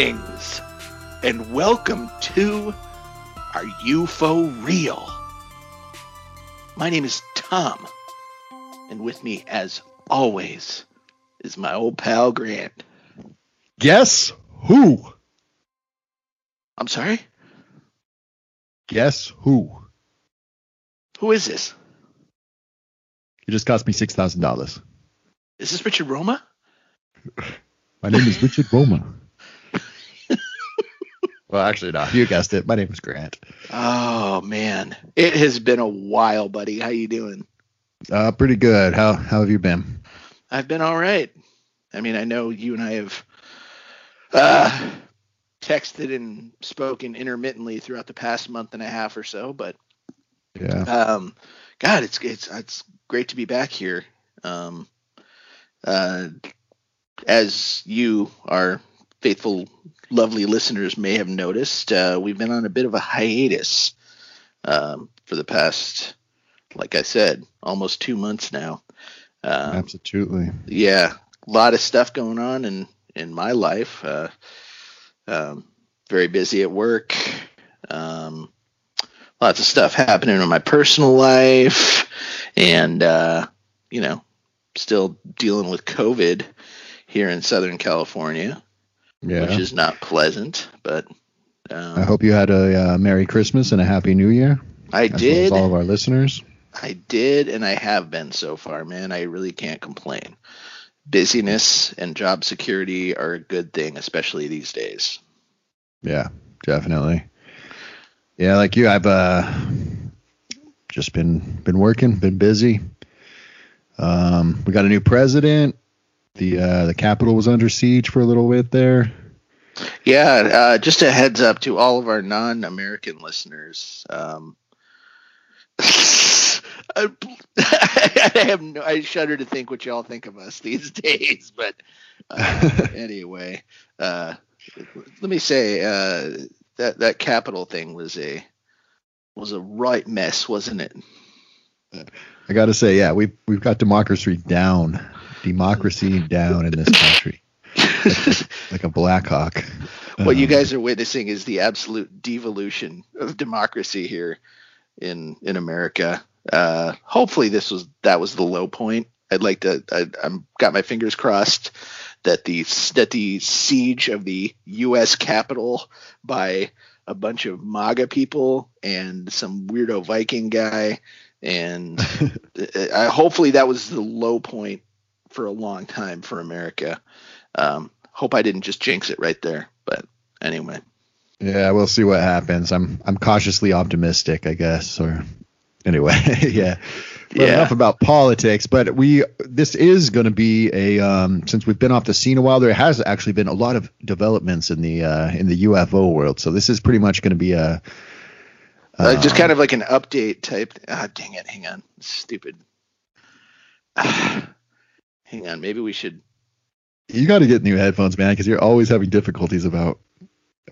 And welcome to Are UFO Real? My name is Tom, and with me, as always, is my old pal Grant. Guess who? I'm sorry? Guess who? Who is this? It just cost me six thousand dollars. Is this Richard Roma? My name is Richard Roma. Well, actually, no. You guessed it. My name is Grant. Oh man, it has been a while, buddy. How you doing? Uh, pretty good. How how have you been? I've been all right. I mean, I know you and I have uh, texted and spoken intermittently throughout the past month and a half or so, but Yeah. um, God, it's it's it's great to be back here. Um, uh, as you, are faithful, lovely listeners, may have noticed, uh, we've been on a bit of a hiatus um, for the past, like I said, almost two months now. Um, Absolutely. yeah, a lot of stuff going on in in my life. Uh, um, very busy at work. Um, lots of stuff happening in my personal life, and uh, you know, still dealing with COVID here in Southern California, Yeah. which is not pleasant. But um, I hope you had a uh, Merry Christmas and a Happy New Year. I well did. as all of our listeners. I did, and I have been so far, man. I really can't complain. Busyness and job security are a good thing, especially these days. Yeah, definitely. Yeah, like you, I've uh, just been been working, been busy. Um, we got a new president. The uh, the Capitol was under siege for a little bit there. Yeah, uh, just a heads up to all of our non-American listeners. Um, I, I have no, I shudder to think what y'all think of us these days. But uh, anyway, uh, let me say uh, that that capital thing was a was a right mess, wasn't it? I got to say, yeah, we've we've got democracy down, democracy down in this country, like a Black Hawk. what you Um, guys are witnessing is the absolute devolution of democracy here in in America. Uh, hopefully, this was that was the low point. I'd like to. I, I'm got my fingers crossed that the that the siege of the U.S. Capitol by a bunch of MAGA people and some weirdo Viking guy, and I hopefully that was the low point for a long time for America. Um, hope I didn't just jinx it right there, but anyway. Yeah, we'll see what happens. I'm I'm cautiously optimistic, I guess. Or anyway, yeah. But Yeah. Enough about politics, but we this is going to be a um, since we've been off the scene a while. There has actually been a lot of developments in the uh, in the UFO world. So this is pretty much going to be a Uh, just um, kind of like an update type. Ah, dang it! Hang on, stupid. hang on, maybe we should. You got to get new headphones, man, because you're always having difficulties about.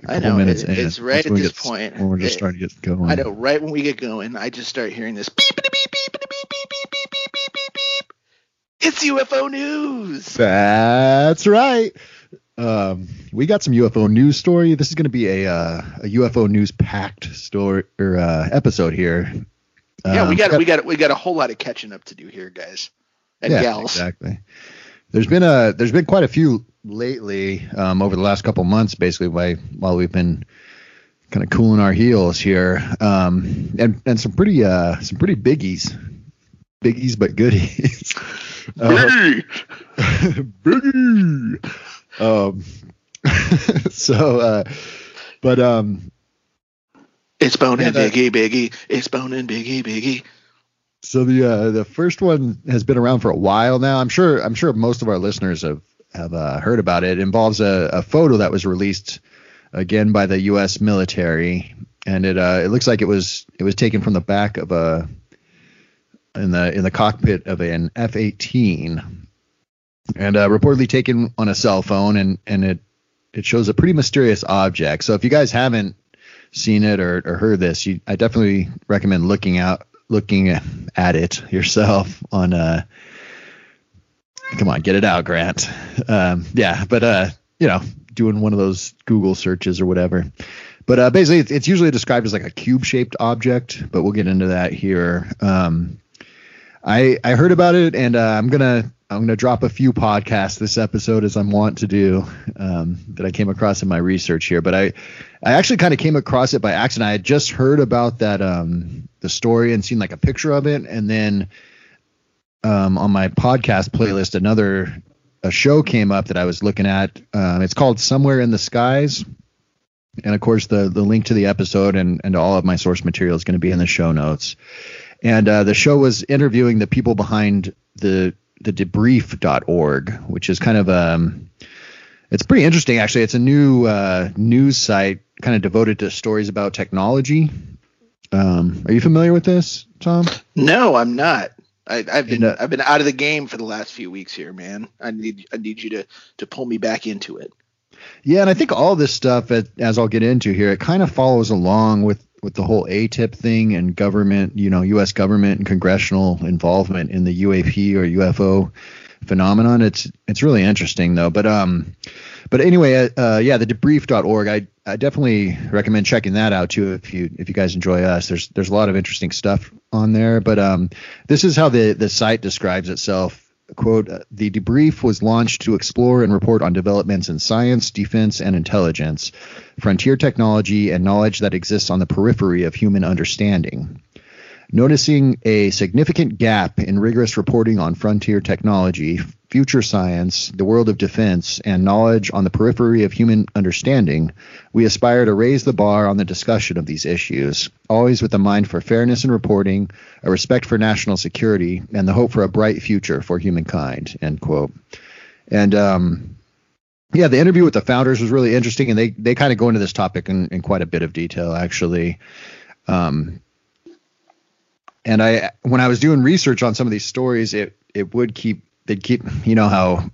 I know, minutes it- it's right at this point. when we're just It- starting to get going. I know. Right when we get going, I just start hearing this beep beep beep beep beep beep beep beep beep beep beep beep. It's UFO news. That's right. Um, we got some UFO news story. This is going to be a uh, a UFO news packed story or uh, episode here. yeah, we Um, got we got we got a whole lot of catching up to do here, guys and yeah, gals. Exactly. There's been a there's been quite a few lately um, over the last couple months, basically while while we've been kind of cooling our heels here, um, and and some pretty uh some pretty biggies, biggies but goodies. Uh, Biggie. Um, so, uh, but um, It's Bone Yeah, that- Biggie Biggie. It's Bone and Biggie Biggie. So the uh, the first one has been around for a while now. I'm sure I'm sure most of our listeners have have uh, heard about it. It involves a, a photo that was released again by the U.S. military, and it uh, it looks like it was it was taken from the back of a in the in the cockpit of an F-18, and uh, reportedly taken on a cell phone, and and it it shows a pretty mysterious object. So if you guys haven't seen it or, or heard this, you, I definitely recommend looking out looking at it yourself on a come on get it out grant um yeah but uh you know doing one of those Google searches or whatever. But uh, basically, it's, usually described as like a cube-shaped object, but we'll get into that here. Um, I I heard about it, and uh, I'm gonna I'm gonna drop a few podcasts this episode as I'm wont to do um, that I came across in my research here. But I I actually kind of came across it by accident. I had just heard about that um, the story and seen like a picture of it, and then um, on my podcast playlist another a show came up that I was looking at. Um, it's called Somewhere in the Skies. And of course, the, the link to the episode and, and all of my source material is going to be in the show notes. And uh, the show was interviewing the people behind the the debrief.org, which is kind of um it's pretty interesting actually. It's a new uh, news site kind of devoted to stories about technology. Um, are you familiar with this, Tom? No, I'm not. I, have been uh, I've been out of the game for the last few weeks here, man. I need I need you to to pull me back into it. Yeah, and I think all this stuff, as I'll get into here, it kind of follows along with with the whole AATIP thing and government, you know, U.S. government and congressional involvement in the UAP or UFO phenomenon. It's it's really interesting though. But um, but anyway, uh, uh, yeah, the debrief.org. I I definitely recommend checking that out too if you if you guys enjoy us. There's there's a lot of interesting stuff on there. But um, this is how the the site describes itself quote, uh, the debrief was launched to explore and report on developments in science, defense, and intelligence, frontier technology, and knowledge that exists on the periphery of human understanding. Noticing a significant gap in rigorous reporting on frontier technology, future science, the world of defense, and knowledge on the periphery of human understanding, we aspire to raise the bar on the discussion of these issues, always with a mind for fairness in reporting, a respect for national security, and the hope for a bright future for humankind. End quote. And um, yeah, the interview with the founders was really interesting, and they they kind of go into this topic in, in quite a bit of detail, actually. Um, and I when I was doing research on some of these stories, it it would keep they'd keep you know how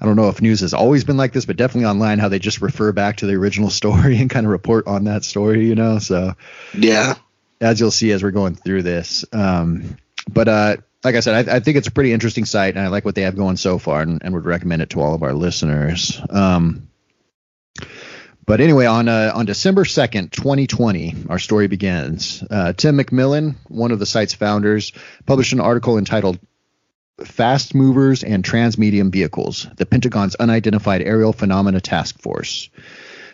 I don't know if news has always been like this, but definitely online how they just refer back to the original story and kind of report on that story, you know. So yeah, as you'll see as we're going through this. Um, but uh, like I said, I, I, think it's a pretty interesting site, and I like what they have going so far, and, and would recommend it to all of our listeners. Um, but anyway, on uh, on December second, 2020, our story begins. Uh, Tim McMillan, one of the site's founders, published an article entitled "Fast Movers and Transmedium Vehicles: The Pentagon's Unidentified Aerial Phenomena Task Force."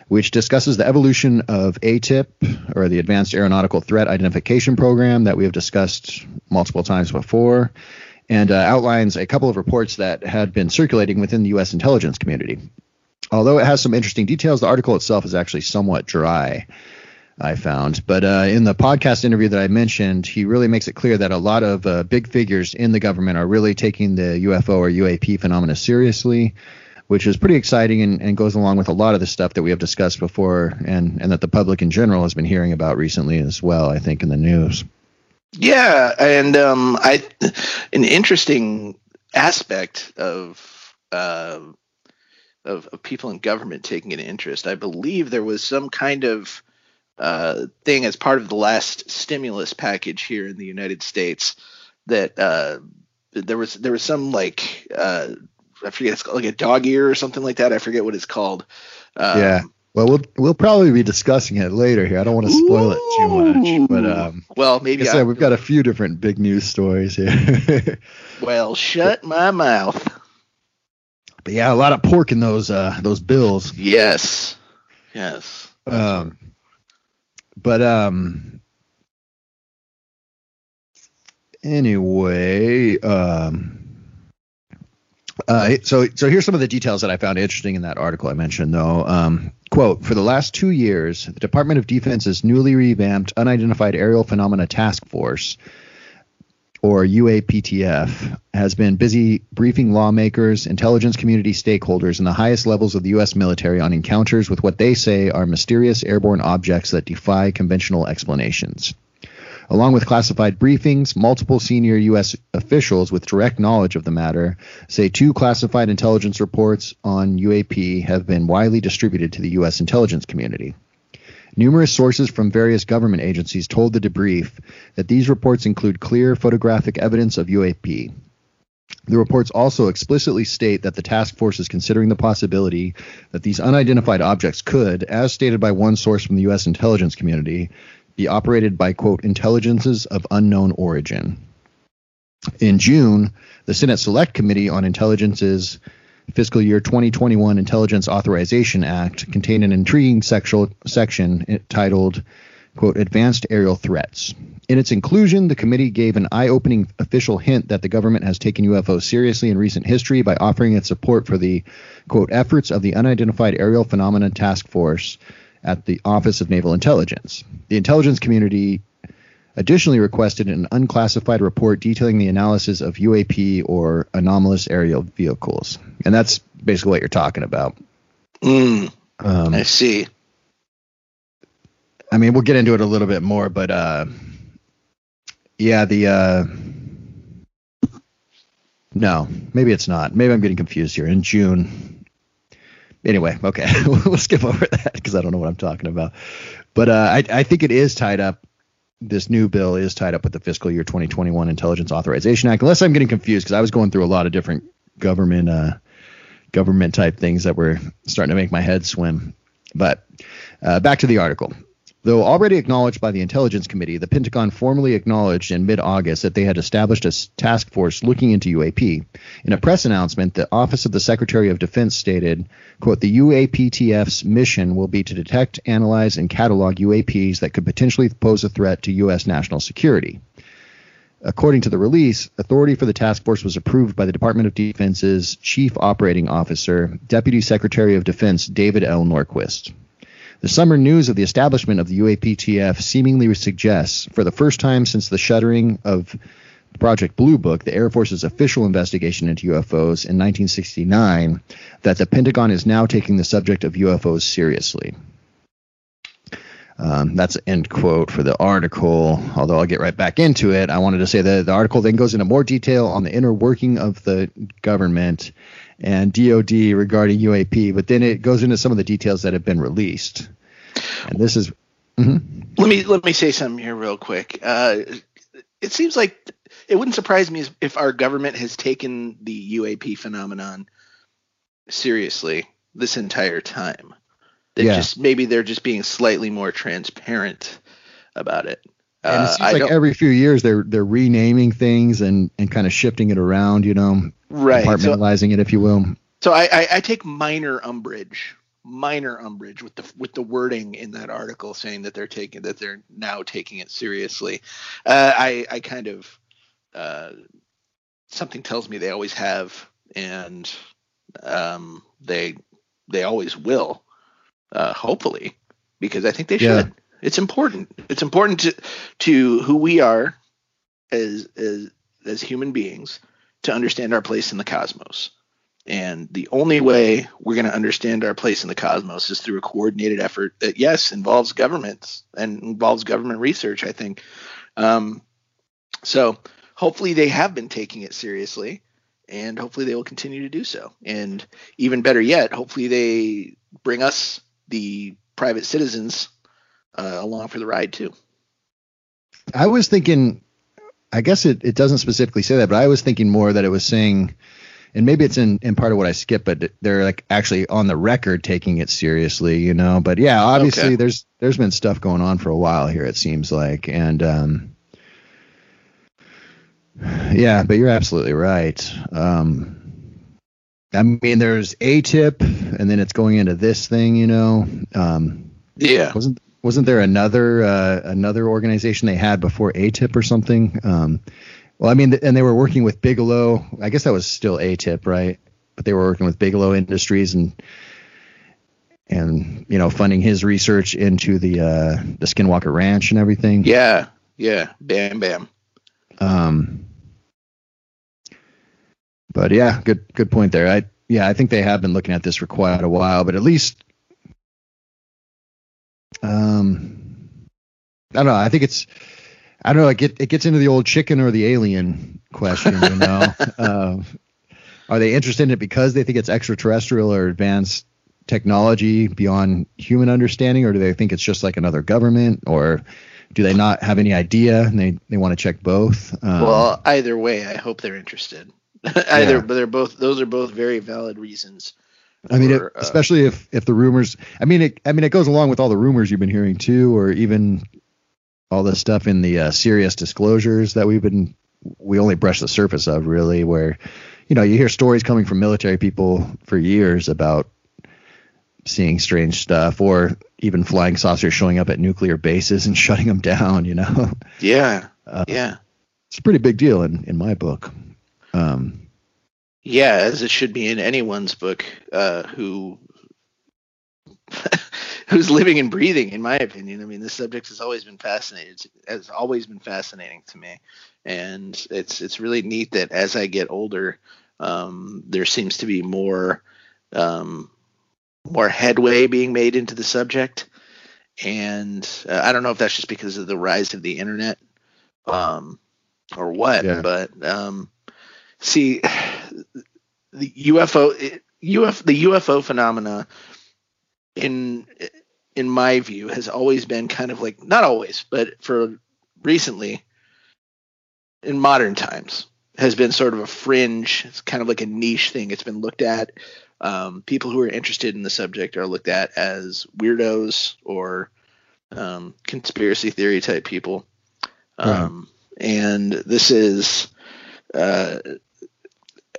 Which discusses the evolution of AATIP, or the Advanced Aeronautical Threat Identification Program, that we have discussed multiple times before, and uh, outlines a couple of reports that had been circulating within the U.S. intelligence community. Although it has some interesting details, the article itself is actually somewhat dry. I found. But uh, in the podcast interview that I mentioned, he really makes it clear that a lot of uh, big figures in the government are really taking the UFO or UAP phenomena seriously, which is pretty exciting and, and, goes along with a lot of the stuff that we have discussed before and, and that the public in general has been hearing about recently as well, I think, in the news. Yeah. And um, I, an interesting aspect of uh, of, of people in government taking an interest. I believe there was some kind of uh, thing as part of the last stimulus package here in the United States that uh, there was there was some like uh, I forget it's like a dog ear or something like that. I forget what it's called. Um, yeah. Well, we'll we'll probably be discussing it later here. I don't want to spoil it too much, but um, well, maybe like I said, we've got a few different big news stories here. well, shut my mouth. But yeah, a lot of pork in those uh, those bills. Yes. Yes. Um, but um, anyway, um, uh, so so here's some of the details that I found interesting in that article I mentioned, though. Um, quote: For the last two years, the Department of Defense's newly revamped Unidentified Aerial Phenomena Task Force or UAPTF, has been busy briefing lawmakers, intelligence community stakeholders, and the highest levels of the U.S. military on encounters with what they say are mysterious airborne objects that defy conventional explanations. Along with classified briefings, multiple senior U.S. officials with direct knowledge of the matter say two classified intelligence reports on UAP have been widely distributed to the U.S. intelligence community. Numerous sources from various government agencies told the debrief that these reports include clear photographic evidence of UAP. The reports also explicitly state that the task force is considering the possibility that these unidentified objects could, as stated by one source from the U.S. intelligence community, be operated by, quote, intelligences of unknown origin. In June, the Senate Select Committee on Intelligence's fiscal year 2021 Intelligence Authorization Act contained an intriguing sexual section titled quote, advanced aerial threats. In its inclusion, the committee gave an eye opening official hint that the government has taken UFOs seriously in recent history by offering its support for the, quote, efforts of the Unidentified Aerial Phenomena Task Force at the Office of Naval Intelligence. The intelligence community additionally requested an unclassified report detailing the analysis of UAP or anomalous aerial vehicles. And that's basically what you're talking about. Mm, um, I see. I mean, we'll get into it a little bit more, but uh, yeah, the uh, no, maybe it's not. Maybe I'm getting confused here. In June, anyway, okay, we'll skip over that because I don't know what I'm talking about. But uh, I, I think it is tied up. This new bill is tied up with the fiscal year 2021 Intelligence Authorization Act, unless I'm getting confused because I was going through a lot of different government uh, government type things that were starting to make my head swim. But uh, back to the article. Though already acknowledged by the Intelligence Committee, the Pentagon formally acknowledged in mid August that they had established a task force looking into UAP. In a press announcement, the Office of the Secretary of Defense stated, quote, the UAPTF's mission will be to detect, analyze, and catalog UAPs that could potentially pose a threat to U.S. national security. According to the release, authority for the task force was approved by the Department of Defense's Chief Operating Officer, Deputy Secretary of Defense David L. Norquist. The summer news of the establishment of the UAPTF seemingly suggests, for the first time since the shuttering of Project Blue Book, the Air Force's official investigation into UFOs in 1969, that the Pentagon is now taking the subject of UFOs seriously. Um, that's an end quote for the article. Although I'll get right back into it, I wanted to say that the article then goes into more detail on the inner working of the government and DoD regarding UAP, but then it goes into some of the details that have been released. And this is. Mm-hmm. Let me let me say something here real quick. Uh, it seems like it wouldn't surprise me if our government has taken the UAP phenomenon seriously this entire time. They yeah. just maybe they're just being slightly more transparent about it. And it uh, seems like every few years they're they're renaming things and, and kind of shifting it around, you know, right, compartmentalizing so, it, if you will. So I, I, I take minor umbrage, minor umbrage with the with the wording in that article saying that they're taking that they're now taking it seriously. Uh, I I kind of uh, something tells me they always have, and um, they they always will, uh, hopefully, because I think they yeah. should. It's important. It's important to to who we are as as as human beings to understand our place in the cosmos. And the only way we're going to understand our place in the cosmos is through a coordinated effort that, yes, involves governments and involves government research, I think. Um, so hopefully they have been taking it seriously and hopefully they will continue to do so. And even better yet, hopefully they bring us, the private citizens, uh, along for the ride too. I was thinking, I guess it, it doesn't specifically say that, but I was thinking more that it was saying, and maybe it's in, in part of what I skipped, but they're like actually on the record taking it seriously, you know. But yeah, obviously okay. there's there's been stuff going on for a while here. It seems like, and um, yeah, but you're absolutely right. Um, I mean, there's AATIP, and then it's going into this thing, you know. Um, yeah. Wasn't wasn't there another uh, another organization they had before AATIP or something? Um, well, I mean, and they were working with Bigelow. I guess that was still AATIP, right? But they were working with Bigelow Industries and and you know funding his research into the uh, the Skinwalker Ranch and everything. Yeah, yeah, bam, bam. Um, but yeah, good good point there. I yeah, I think they have been looking at this for quite a while, but at least um, I don't know. I think it's I don't know. It, get, it gets into the old chicken or the alien question. You know, uh, are they interested in it because they think it's extraterrestrial or advanced technology beyond human understanding, or do they think it's just like another government, or do they not have any idea and they, they want to check both? Um, well, either way, I hope they're interested Either, Yeah. but they're both. Those are both very valid reasons. I mean, it, for, uh, especially if if the rumors. I mean, it. I mean, it goes along with all the rumors you've been hearing too, or even all the stuff in the uh, serious disclosures that we've been. We only brush the surface of really, where you know you hear stories coming from military people for years about seeing strange stuff, or even flying saucers showing up at nuclear bases and shutting them down. You know, yeah, Uh, yeah, it's a pretty big deal in in my book. Um, yeah. As it should be in anyone's book uh, who who's living and breathing. In my opinion, I mean, this subject has always been fascinating. Has always been fascinating to me, and it's it's really neat that as I get older, um, there seems to be more um, more headway being made into the subject. And uh, I don't know if that's just because of the rise of the internet um, or what, Yeah. but um, see, the UFO, UF, the UFO phenomena, in in my view, has always been kind of like not always, but for recently, in modern times, has been sort of a fringe. It's kind of like a niche thing. It's been looked at. Um, people who are interested in the subject are looked at as weirdos or um, conspiracy theory type people. Um, And this is, uh,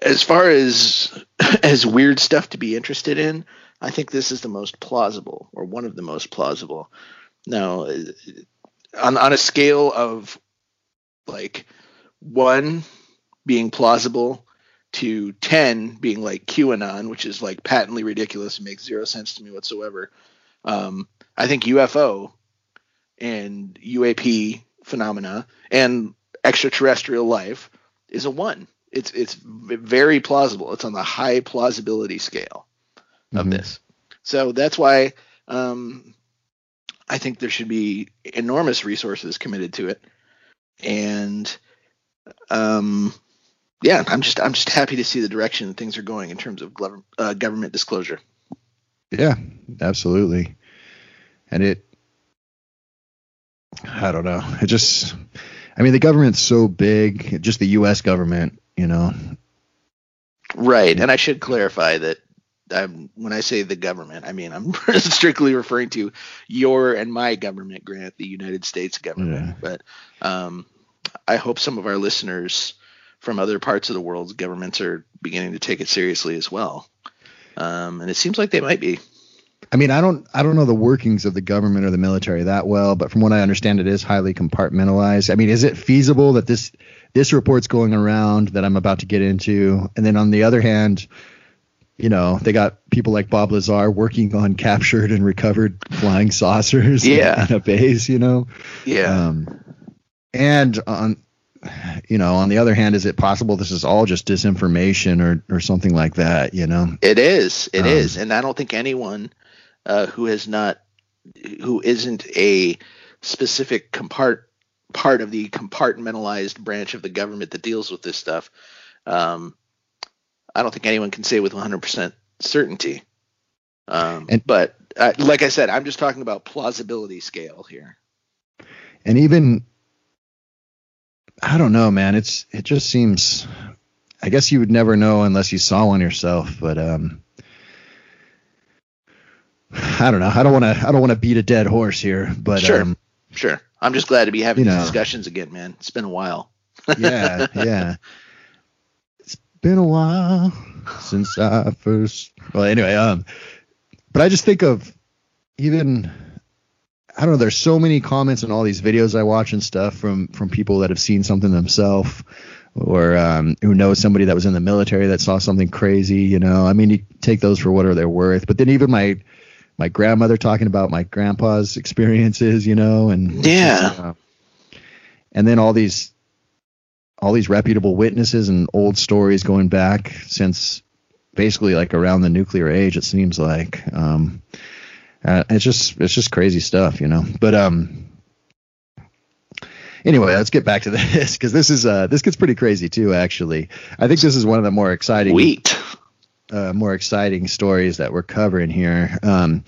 as far as as weird stuff to be interested in, I think this is the most plausible or one of the most plausible. Now, on on a scale of like one being plausible to 10 being like QAnon, which is like patently ridiculous and makes zero sense to me whatsoever. Um, I think UFO and UAP phenomena and extraterrestrial life is a one. It's it's very plausible. It's on the high plausibility scale of mhm. this. So that's why um, I think there should be enormous resources committed to it. And um, yeah, I'm just I'm just happy to see the direction things are going in terms of gov- uh, government disclosure. Yeah, absolutely. And it, I don't know. It just, I mean, the government's so big, just the U.S. government, you know. Right, and I should clarify that I'm, when I say the government, I mean I'm strictly referring to your and my government, Grant, the United States government. Yeah. But um, I hope some of our listeners from other parts of the world's governments are beginning to take it seriously as well. Um, and it seems like they might be. I mean, I don't, I don't know the workings of the government or the military that well, but from what I understand, it is highly compartmentalized. I mean, is it feasible that this, this report's going around that I'm about to get into, and then on the other hand, you know, they got people like Bob Lazar working on captured and recovered flying saucers Yeah. in a base, you know. Yeah. Um, and on, you know, on the other hand, is it possible this is all just disinformation or or something like that? You know. It is. It Um, is, and I don't think anyone uh, who has not, who isn't a specific compart part of the compartmentalized branch of the government that deals with this stuff, um, I don't think anyone can say with 100% certainty. Um, And- but uh, like I said, I'm just talking about plausibility scale here. and even I don't know, man. It's it just seems. I guess you would never know unless you saw one yourself, but um, I don't know. I don't want to. I don't want to beat a dead horse here, but Sure. um, Sure, I'm just glad to be having these know. discussions again, man. It's been a while. yeah, yeah. It's been a while since I first. Well, anyway, um, but I just think of even. I don't know. There's so many comments on all these videos I watch and stuff from from people that have seen something themselves, or um, who know somebody that was in the military that saw something crazy. You know, I mean, you take those for what are they're worth. But then even my my grandmother talking about my grandpa's experiences, you know, and Yeah. uh, and then all these all these reputable witnesses and old stories going back since basically like around the nuclear age it seems like um uh, it's just it's just crazy stuff you know but um anyway let's get back to this because this is uh this gets pretty crazy too actually i think this is one of the more exciting Wheat. Uh, more exciting stories that we're covering here. Um,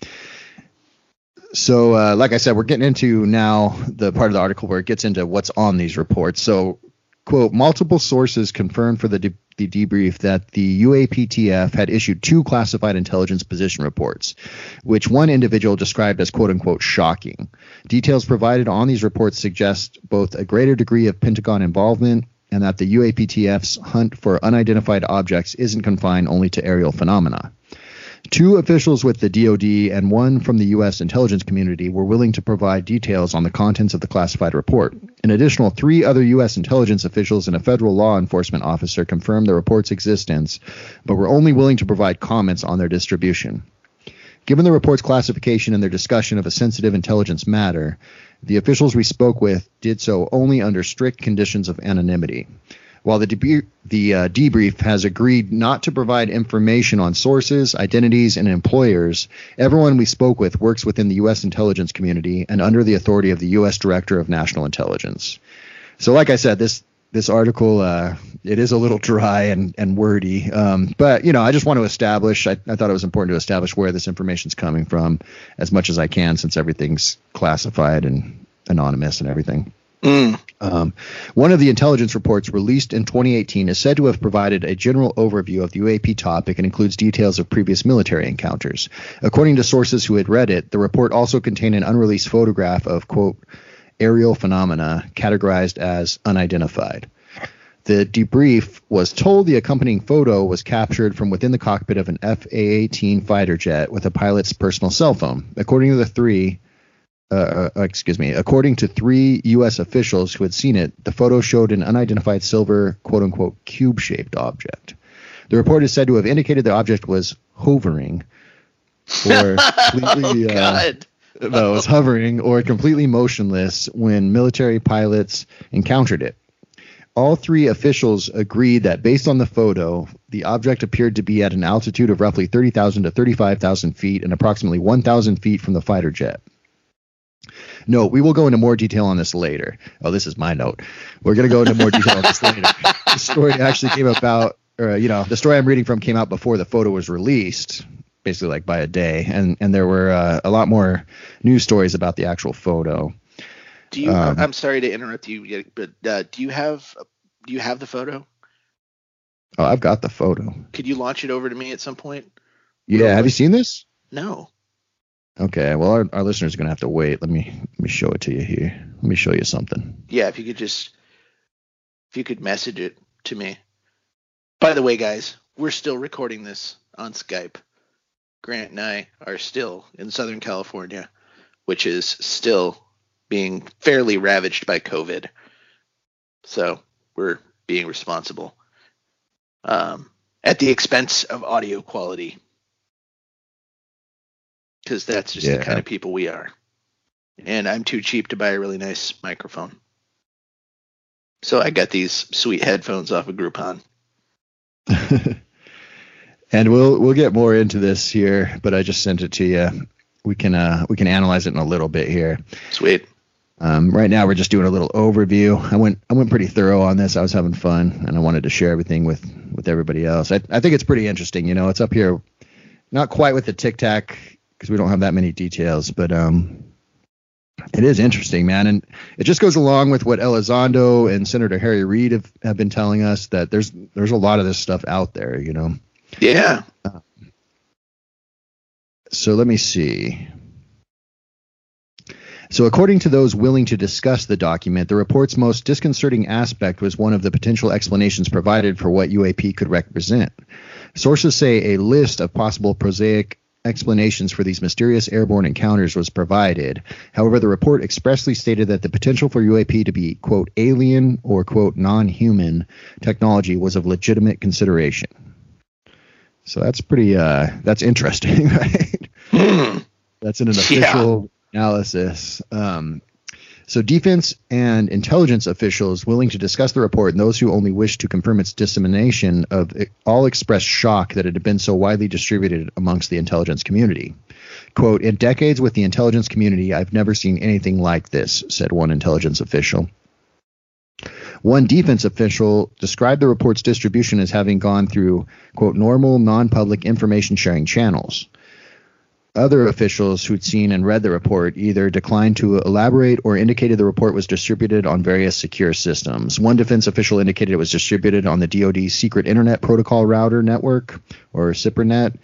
so, uh, like I said, we're getting into now the part of the article where it gets into what's on these reports. So, quote, multiple sources confirmed for the De- the debrief that the UAPTF had issued two classified intelligence position reports, which one individual described as quote unquote shocking. Details provided on these reports suggest both a greater degree of Pentagon involvement and that the UAPTF's hunt for unidentified objects isn't confined only to aerial phenomena. Two officials with the DoD and one from the U.S. intelligence community were willing to provide details on the contents of the classified report. An additional three other U.S. intelligence officials and a federal law enforcement officer confirmed the report's existence, but were only willing to provide comments on their distribution. Given the report's classification and their discussion of a sensitive intelligence matter, the officials we spoke with did so only under strict conditions of anonymity. While the, debrief, the uh, debrief has agreed not to provide information on sources, identities, and employers, everyone we spoke with works within the U.S. intelligence community and under the authority of the U.S. Director of National Intelligence. So, like I said, this this article uh, it is a little dry and and wordy, um, but you know I just want to establish. I, I thought it was important to establish where this information is coming from as much as I can, since everything's classified and anonymous and everything. Mm. Um, one of the intelligence reports released in 2018 is said to have provided a general overview of the UAP topic and includes details of previous military encounters. According to sources who had read it, the report also contained an unreleased photograph of, quote, aerial phenomena categorized as unidentified. The debrief was told the accompanying photo was captured from within the cockpit of an F A 18 fighter jet with a pilot's personal cell phone. According to the three, uh, uh, excuse me, according to three U.S. officials who had seen it, the photo showed an unidentified silver, quote unquote, cube shaped object. The report is said to have indicated the object was hovering or completely. oh, uh, no, was hovering or completely motionless when military pilots encountered it. All three officials agreed that based on the photo, the object appeared to be at an altitude of roughly 30,000 to 35,000 feet and approximately 1,000 feet from the fighter jet. No, we will go into more detail on this later. Oh, this is my note. We're going to go into more detail on this later. The story actually came about, or, you know, the story I'm reading from came out before the photo was released, basically like by a day, and and there were uh, a lot more news stories about the actual photo. Do you? Um, I'm sorry to interrupt you, but uh, do you have do you have the photo? Oh, I've got the photo. Could you launch it over to me at some point? Yeah. Have you seen this? No. Okay, well our, our listeners are gonna have to wait. Let me let me show it to you here. Let me show you something. Yeah, if you could just if you could message it to me. By the way, guys, we're still recording this on Skype. Grant and I are still in Southern California, which is still being fairly ravaged by COVID. So we're being responsible um, at the expense of audio quality because that's just yeah. the kind of people we are. And I'm too cheap to buy a really nice microphone. So I got these sweet headphones off of Groupon. and we'll we'll get more into this here, but I just sent it to you. We can uh we can analyze it in a little bit here. Sweet. Um, right now we're just doing a little overview. I went I went pretty thorough on this. I was having fun and I wanted to share everything with with everybody else. I I think it's pretty interesting. You know, it's up here, not quite with the Tic Tac because we don't have that many details. But um, it is interesting, man, and it just goes along with what Elizondo and Senator Harry Reid have, have been telling us that there's there's a lot of this stuff out there, you know. Yeah. Uh, so let me see. So, according to those willing to discuss the document, the report's most disconcerting aspect was one of the potential explanations provided for what UAP could represent. Sources say a list of possible prosaic explanations for these mysterious airborne encounters was provided. However, the report expressly stated that the potential for UAP to be, quote, alien or, quote, non human technology was of legitimate consideration. So that's pretty, uh, that's interesting, right? Hmm. that's in an official yeah. analysis. Um, so, defense and intelligence officials willing to discuss the report and those who only wish to confirm its dissemination of all expressed shock that it had been so widely distributed amongst the intelligence community. Quote, in decades with the intelligence community, I've never seen anything like this, said one intelligence official. One defense official described the report's distribution as having gone through, quote, normal non public information sharing channels. other officials who'd seen and read the report either declined to elaborate or indicated the report was distributed on various secure systems. One defense official indicated it was distributed on the DoD Secret Internet Protocol Router Network, or SIPRNet.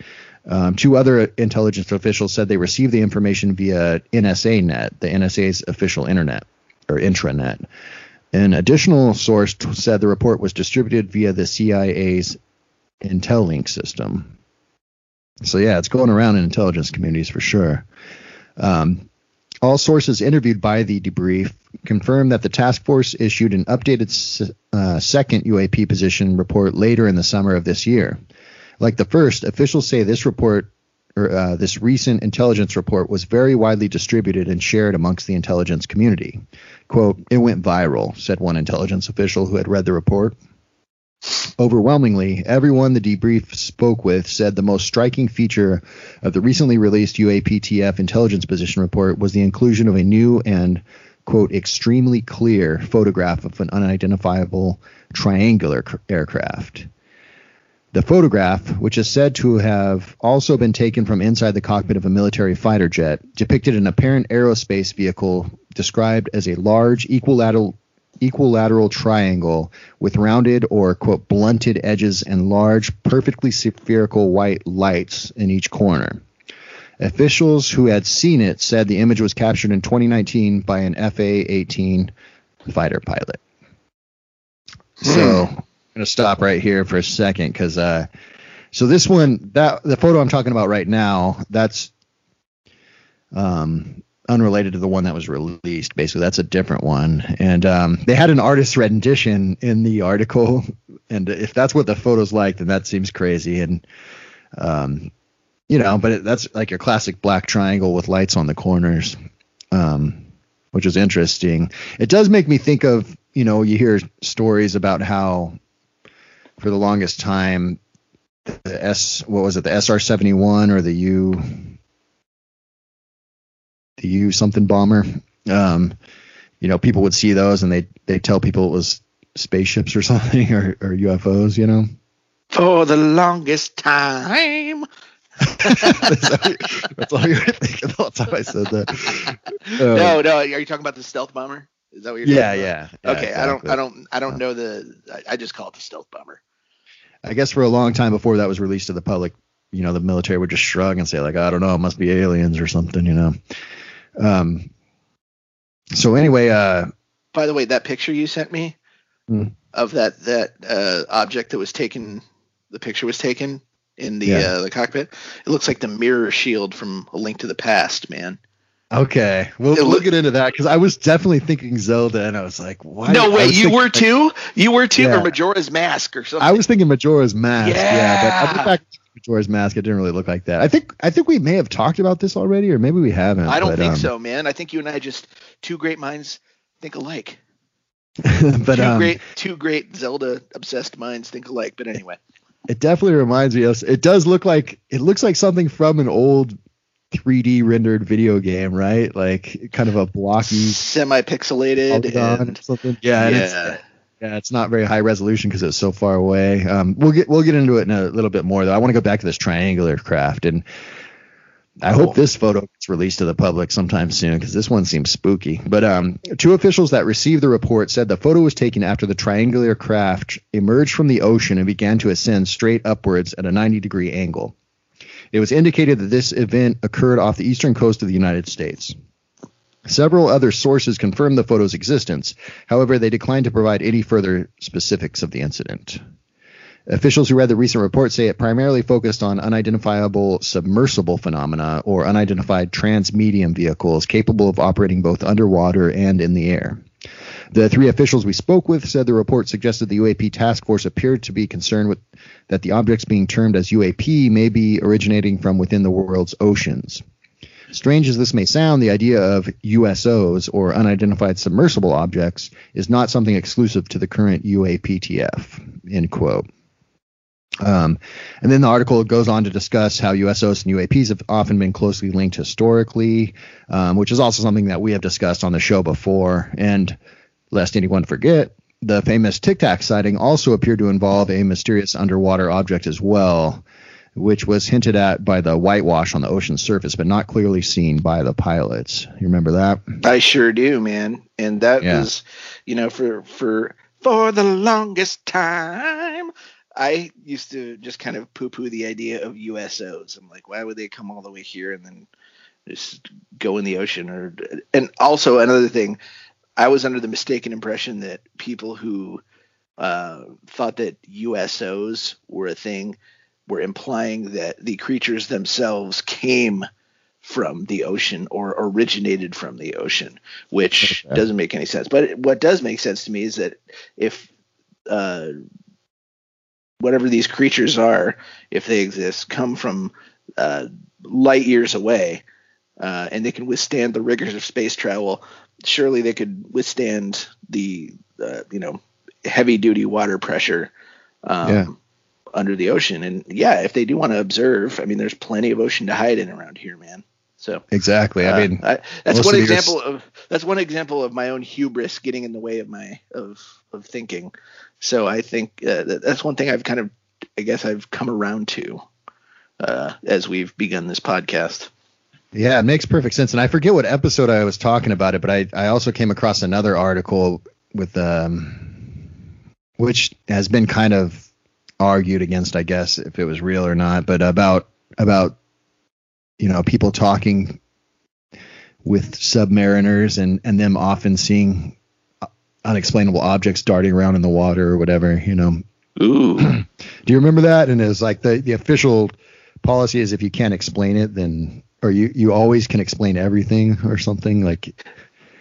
Um, two other intelligence officials said they received the information via NSA Net, the NSA's official internet or intranet. An additional source t- said the report was distributed via the CIA's Intelink system. So yeah, it's going around in intelligence communities for sure. Um, all sources interviewed by the debrief confirmed that the task force issued an updated uh, second UAP position report later in the summer of this year. Like the first, officials say this report or uh, this recent intelligence report was very widely distributed and shared amongst the intelligence community. Quote, it went viral, said one intelligence official who had read the report. Overwhelmingly, everyone the debrief spoke with said the most striking feature of the recently released UAPTF intelligence position report was the inclusion of a new and, quote, extremely clear photograph of an unidentifiable triangular aircraft. The photograph, which is said to have also been taken from inside the cockpit of a military fighter jet, depicted an apparent aerospace vehicle described as a large equilateral equilateral triangle with rounded or quote blunted edges and large perfectly spherical white lights in each corner. Officials who had seen it said the image was captured in 2019 by an FA-18 fighter pilot. So hmm. Going to stop right here for a second because uh, so this one that the photo I'm talking about right now that's um, unrelated to the one that was released. Basically, that's a different one, and um, they had an artist rendition in the article. And if that's what the photo's like, then that seems crazy. And um, you know, but it, that's like your classic black triangle with lights on the corners. Um, which is interesting. It does make me think of, you know, you hear stories about how for the longest time the S what was it the SR seventy one or the U the U something bomber. Um, you know, people would see those and they they tell people it was spaceships or something or, or UFOs. You know, for the longest time. that's, all, you're thinking the whole time I said that. Um, no, no. Are you talking about the stealth bomber? Is that what you're? Yeah, yeah, yeah, Okay, exactly. I don't, I don't, I don't know the. I, I just call it the stealth bomber. I guess for a long time before that was released to the public, you know, the military would just shrug and say like, I don't know, it must be aliens or something, you know. Um. So anyway, uh. By the way, that picture you sent me mm. of that that uh, object that was taken, the picture was taken in the yeah. uh, the cockpit. It looks like the mirror shield from A Link to the Past, man. Okay, we'll, we'll get into that because I was definitely thinking Zelda, and I was like, "Why?" No, wait, you were too. You were too, yeah. or Majora's Mask, or something. I was thinking Majora's Mask. Yeah, yeah but I went back to Majora's Mask. It didn't really look like that. I think I think we may have talked about this already, or maybe we haven't. I don't but, think um, so, man. I think you and I just two great minds think alike. but two um, great, two great Zelda obsessed minds think alike. But anyway, it definitely reminds me of. It does look like it looks like something from an old 3D rendered video game, right? Like kind of a blocky, semi-pixelated, and, something. Yeah, yeah. It's, yeah, it's not very high resolution because it's so far away. Um, we'll get we'll get into it in a little bit more though. I want to go back to this triangular craft, and I hope this photo gets released to the public sometime soon because this one seems spooky. But um, two officials that received the report said the photo was taken after the triangular craft emerged from the ocean and began to ascend straight upwards at a 90 degree angle. It was indicated that this event occurred off the eastern coast of the United States. Several other sources confirmed the photo's existence. However, they declined to provide any further specifics of the incident. Officials who read the recent report say it primarily focused on unidentifiable submersible phenomena or unidentified transmedium vehicles capable of operating both underwater and in the air. The three officials we spoke with said the report suggested the UAP task force appeared to be concerned with that the objects being termed as UAP may be originating from within the world's oceans. Strange as this may sound, the idea of USOs or unidentified submersible objects is not something exclusive to the current UAPTF. End quote. Um, and then the article goes on to discuss how USOs and UAPs have often been closely linked historically, um, which is also something that we have discussed on the show before. And lest anyone forget, the famous Tic Tac sighting also appeared to involve a mysterious underwater object as well. which was hinted at by the whitewash on the ocean surface, but not clearly seen by the pilots. You remember that? I sure do, man. And that Yeah. was, you know, for for for the longest time, I used to just kind of poo-poo the idea of USOs. I'm like, why would they come all the way here and then just go in the ocean? Or and also another thing, I was under the mistaken impression that people who uh, thought that USOs were a thing were implying that the creatures themselves came from the ocean or originated from the ocean, which Okay. doesn't make any sense. But what does make sense to me is that if uh, whatever these creatures are, if they exist, come from uh, light years away, uh, and they can withstand the rigors of space travel, surely they could withstand the uh, you know heavy duty water pressure um, Yeah. under the ocean. And yeah, if they do want to observe, I mean, there's plenty of ocean to hide in around here, man. So Exactly. I uh, mean, I, that's one of your example of that's one example of my own hubris getting in the way of my of of thinking. So I think uh, that's one thing I've kind of I guess I've come around to uh, as we've begun this podcast. Yeah, it makes perfect sense. And I forget what episode I was talking about it, but I, I also came across another article with um which has been kind of argued against, I guess, if it was real or not, but about about you know, people talking with submariners and and them often seeing unexplainable objects darting around in the water or whatever, you know. Ooh, Do you remember that? And it's like the, the official policy is if you can't explain it, then or you, you always can explain everything or something like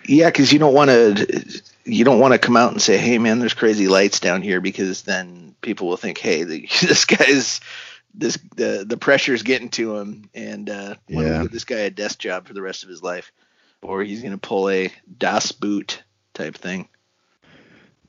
yeah, because you don't want to you don't want to come out and say, "Hey, man, there's crazy lights down here," because then people will think, "Hey, the, this guy's this the the pressure's getting to him, and uh, Yeah. give this guy a desk job for the rest of his life, or he's gonna pull a Das Boot type thing."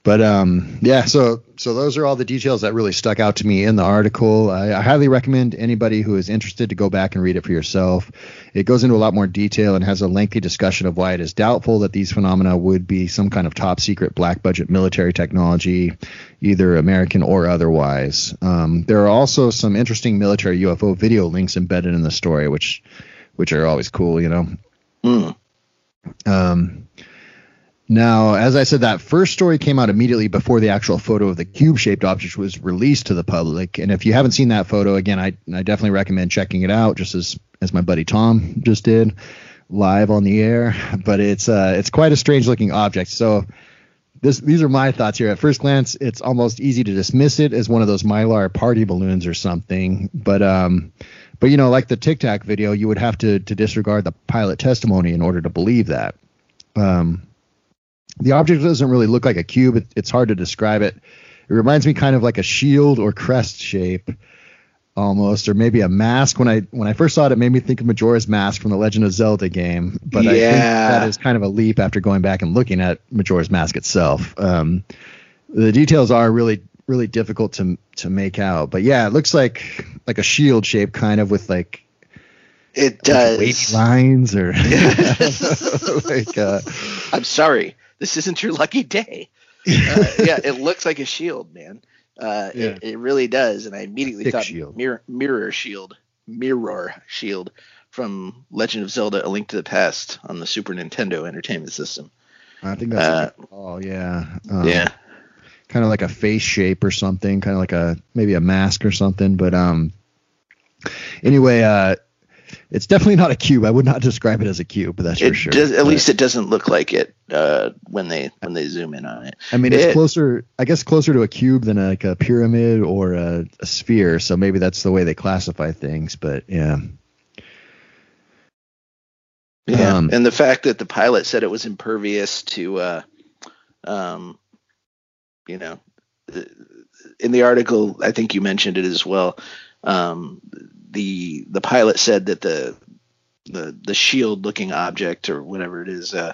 But um yeah so so those are all the details that really stuck out to me in the article. I, I highly recommend anybody who is interested to go back and read it for yourself. It goes into a lot more detail and has a lengthy discussion of why it is doubtful that these phenomena would be some kind of top secret black budget military technology either american or otherwise. Um, there are also some interesting military ufo video links embedded in the story which which are always cool you know? Hmm. um, now, as I said, that first story came out immediately before the actual photo of the cube-shaped object was released to the public. And if you haven't seen that photo, again, I, I definitely recommend checking it out, just as as my buddy Tom just did, live on the air. But it's uh, it's quite a strange-looking object. So this these are my thoughts here. At first glance, it's almost easy to dismiss it as one of those mylar party balloons or something. But um, but you know, like the Tic Tac video, you would have to to disregard the pilot testimony in order to believe that. Um, the object doesn't really look like a cube. It, it's hard to describe it. It reminds me kind of like a shield or crest shape, almost, or maybe a mask. When I when I first saw it, it made me think of Majora's Mask from the Legend of Zelda game. But I think Yeah. that is kind of a leap after going back and looking at Majora's Mask itself. Um, the details are really really difficult to to make out. But yeah, it looks like like a shield shape, kind of with like It a bunch of does. lines or like uh, I'm sorry, this isn't your lucky day. Uh, yeah, it looks like a shield, man. Uh, Yeah. it, it really does, and I immediately Thick thought shield. mirror mirror shield, mirror shield from Legend of Zelda: A Link to the Past on the Super Nintendo Entertainment System. I think that's Uh, oh yeah um, yeah, kind of like a face shape or something, kind of like a maybe a mask or something. But um, anyway, uh, it's definitely not a cube. I would not describe it as a cube, but that's it for sure. does. At But, least it doesn't look like it uh, when they when they zoom in on it. I mean, it's it- closer, I guess, closer to a cube than like a pyramid or a, a sphere. So maybe that's the way they classify things. But yeah, Yeah, Um, and the fact that the pilot said it was impervious to, uh, um, you know, in the article, I think you mentioned it as well. Um, the the pilot said that the the the shield looking object or whatever it is uh,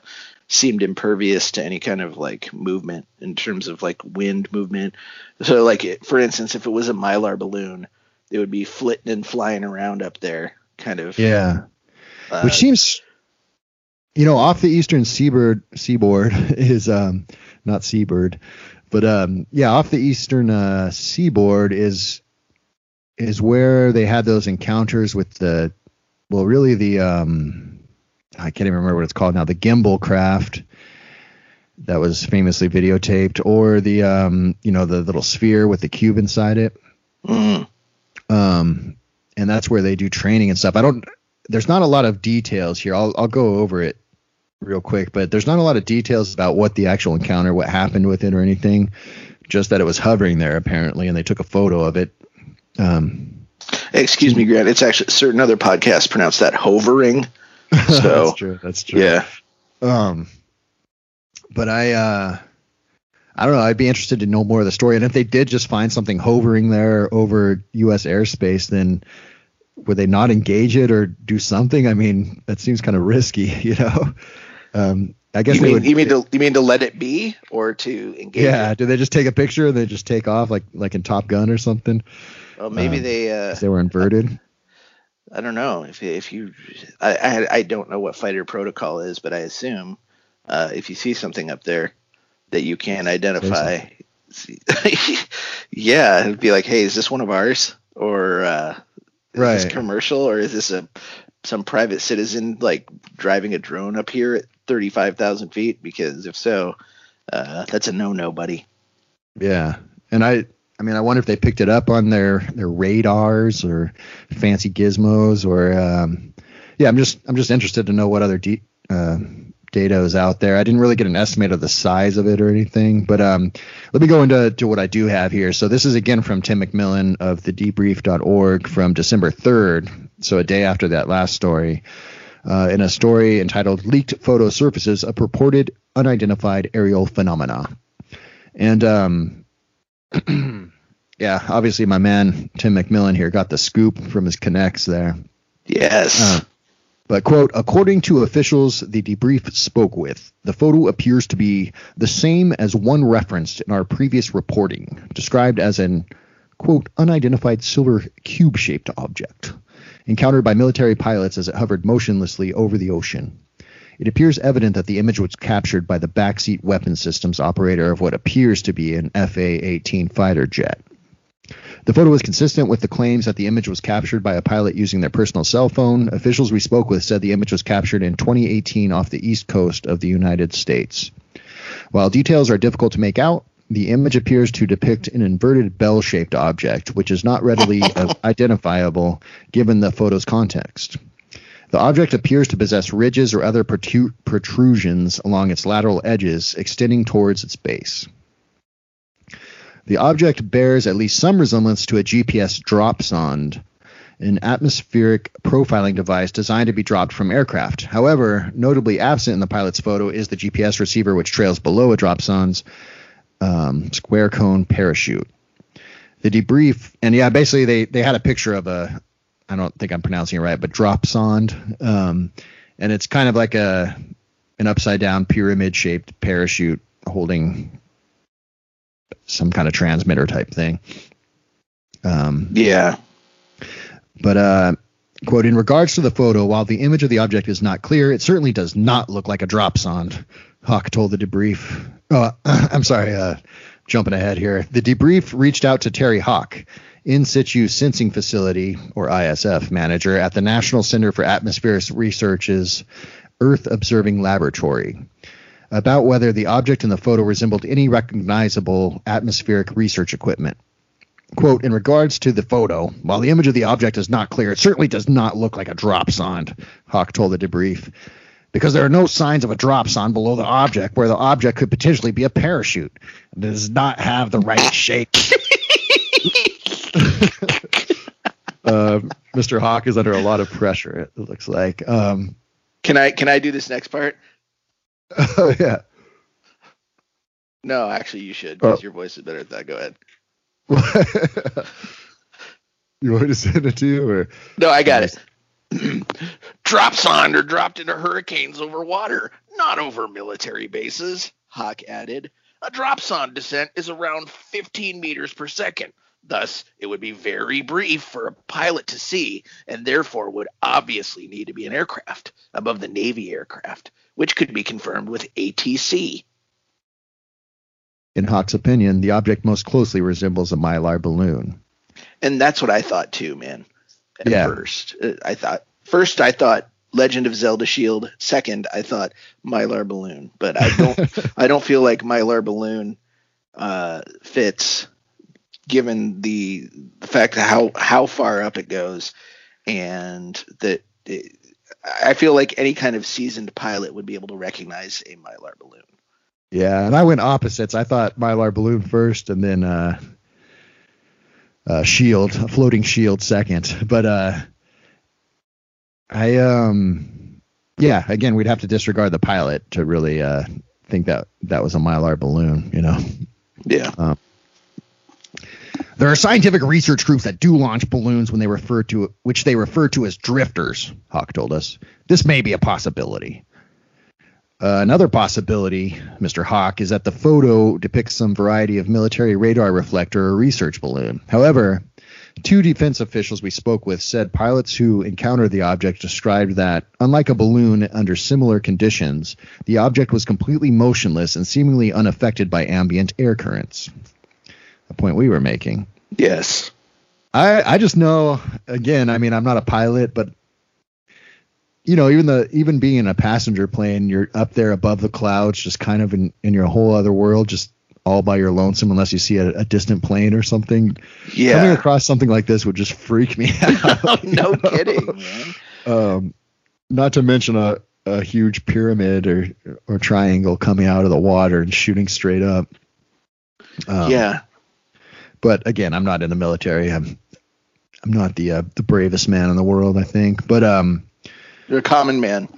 seemed impervious to any kind of like movement in terms of like wind movement. So like it, for instance, if it was a mylar balloon, it would be flitting and flying around up there, kind of. yeah. uh, which seems you know off the eastern seaboard seaboard is um not seabird but um yeah off the eastern uh seaboard is is where they had those encounters with the, well, really the, um, I can't even remember what it's called now, the gimbal craft that was famously videotaped, or the, um, you know, the little sphere with the cube inside it. Mm. Um, and that's where they do training and stuff. I don't, there's not a lot of details here. I'll, I'll go over it real quick, but there's not a lot of details about what the actual encounter, what happened with it or anything. Just that it was hovering there apparently, and they took a photo of it. Um, Excuse me, Grant. It's actually certain other podcasts pronounce that hovering. So that's true. That's true. yeah, Um, but I, uh, I don't know. I'd be interested to know more of the story. And if they did just find something hovering there over U.S. airspace, then would they not engage it or do something? I mean, that seems kind of risky, you know. Um, I guess you mean would. you mean to you mean to let it be or to engage? yeah. it? Do they just take a picture and they just take off like like in Top Gun or something? Well, maybe Um, they uh, they were inverted. I don't know if if you. I, I I don't know what fighter protocol is, but I assume uh, if you see something up there that you can identify. yeah, it'd be like, hey, is this one of ours, or uh, is this commercial, or is this a some private citizen like driving a drone up here at thirty five thousand feet? Because if so, uh, that's a no no, buddy. Yeah, and I, I mean, I wonder if they picked it up on their their radars or fancy gizmos, or um, yeah, I'm just I'm just interested to know what other de- uh, data is out there. I didn't really get an estimate of the size of it or anything, but um, let me go into to what I do have here. So this is again from Tim McMillan of the debrief.org from December 3rd, so a day after that last story. Uh, in a story entitled "Leaked Photo Surfaces: A Purported Unidentified Aerial Phenomena," and um, yeah, obviously my man Tim McMillan here got the scoop from his connects there. Yes. Uh, but quote, according to officials the debrief spoke with, the photo appears to be the same as one referenced in our previous reporting, described as an quote unidentified silver cube-shaped object encountered by military pilots as it hovered motionlessly over the ocean. It appears evident that the image was captured by the backseat weapon systems operator of what appears to be an FA-18 fighter jet. The photo was consistent with the claims that the image was captured by a pilot using their personal cell phone. Officials we spoke with said the image was captured in 2018 off the east coast of the United States. While details are difficult to make out, the image appears to depict an inverted bell shaped object, which is not readily identifiable given the photo's context. The object appears to possess ridges or other protru- protrusions along its lateral edges, extending towards its base. The object bears at least some resemblance to a GPS drop sonde, an atmospheric profiling device designed to be dropped from aircraft. However, notably absent in the pilot's photo is the GPS receiver, which trails below a drop sonde's um, square cone parachute. The debrief, and yeah, basically they they had a picture of a, I don't think I'm pronouncing it right, but drop sonde, um, and it's kind of like a an upside down pyramid shaped parachute holding some kind of transmitter type thing. Um, yeah. but uh, quote in regards to the photo, while the image of the object is not clear, it certainly does not look like a drop sonde. Hock told the debrief. Oh, I'm sorry, uh, jumping ahead here. The debrief reached out to Terry Hock, in situ sensing facility or ISF manager at the National Center for Atmospheric Research's Earth Observing Laboratory about whether the object in the photo resembled any recognizable atmospheric research equipment. Quote, in regards to the photo, while the image of the object is not clear, it certainly does not look like a drop sonde, Hock told the debrief, because there are no signs of a drop sonde below the object where the object could potentially be a parachute. It does not have the right shape. uh, Mr. Hock is under a lot of pressure, it looks like. Um, Can I can I do this next part? oh, yeah. No, actually, you should because Oh. your voice is better at that. Go ahead. you want me to send it to you or No, I got it. Drops on or dropped into hurricanes over water, not over military bases, Hock added. A drop on descent is around 15 meters per second. Thus, it would be very brief for a pilot to see, and therefore would obviously need to be an aircraft above the Navy aircraft, which could be confirmed with ATC. In Hock's opinion, the object most closely resembles a mylar balloon. and that's what I thought too, man. At Yeah. first, Uh, I thought first I thought Legend of Zelda Shield. Second, I thought Mylar Balloon, but I don't. I don't feel like Mylar Balloon uh, fits, given the the fact how how far up it goes, and that it, I feel like any kind of seasoned pilot would be able to recognize a Mylar Balloon. Yeah, and I went opposites. I thought Mylar balloon first, and then uh, uh, shield, a floating shield second. But uh, I um, yeah, again, we'd have to disregard the pilot to really uh, think that that was a Mylar balloon. You know, Yeah. There are scientific research groups that do launch balloons when they refer to which they refer to as drifters. Hock told us this may be a possibility. Uh, another possibility, Mr. Hock, is that the photo depicts some variety of military radar reflector or research balloon. However, two defense officials we spoke with said pilots who encountered the object described that, unlike a balloon under similar conditions, the object was completely motionless and seemingly unaffected by ambient air currents. The point we were making. Yes. I I just know again. I mean, I'm not a pilot, but you know, even the even being in a passenger plane, you're up there above the clouds, just kind of in in your whole other world, just all by your lonesome, unless you see a, a distant plane or something. Yeah. Coming across something like this would just freak me out. no know? kidding. Um, not to mention a a huge pyramid or or triangle coming out of the water and shooting straight up. Um, yeah. But again, I'm not in the military. I'm I'm not the uh, the bravest man in the world, I think. But um, You're a common man.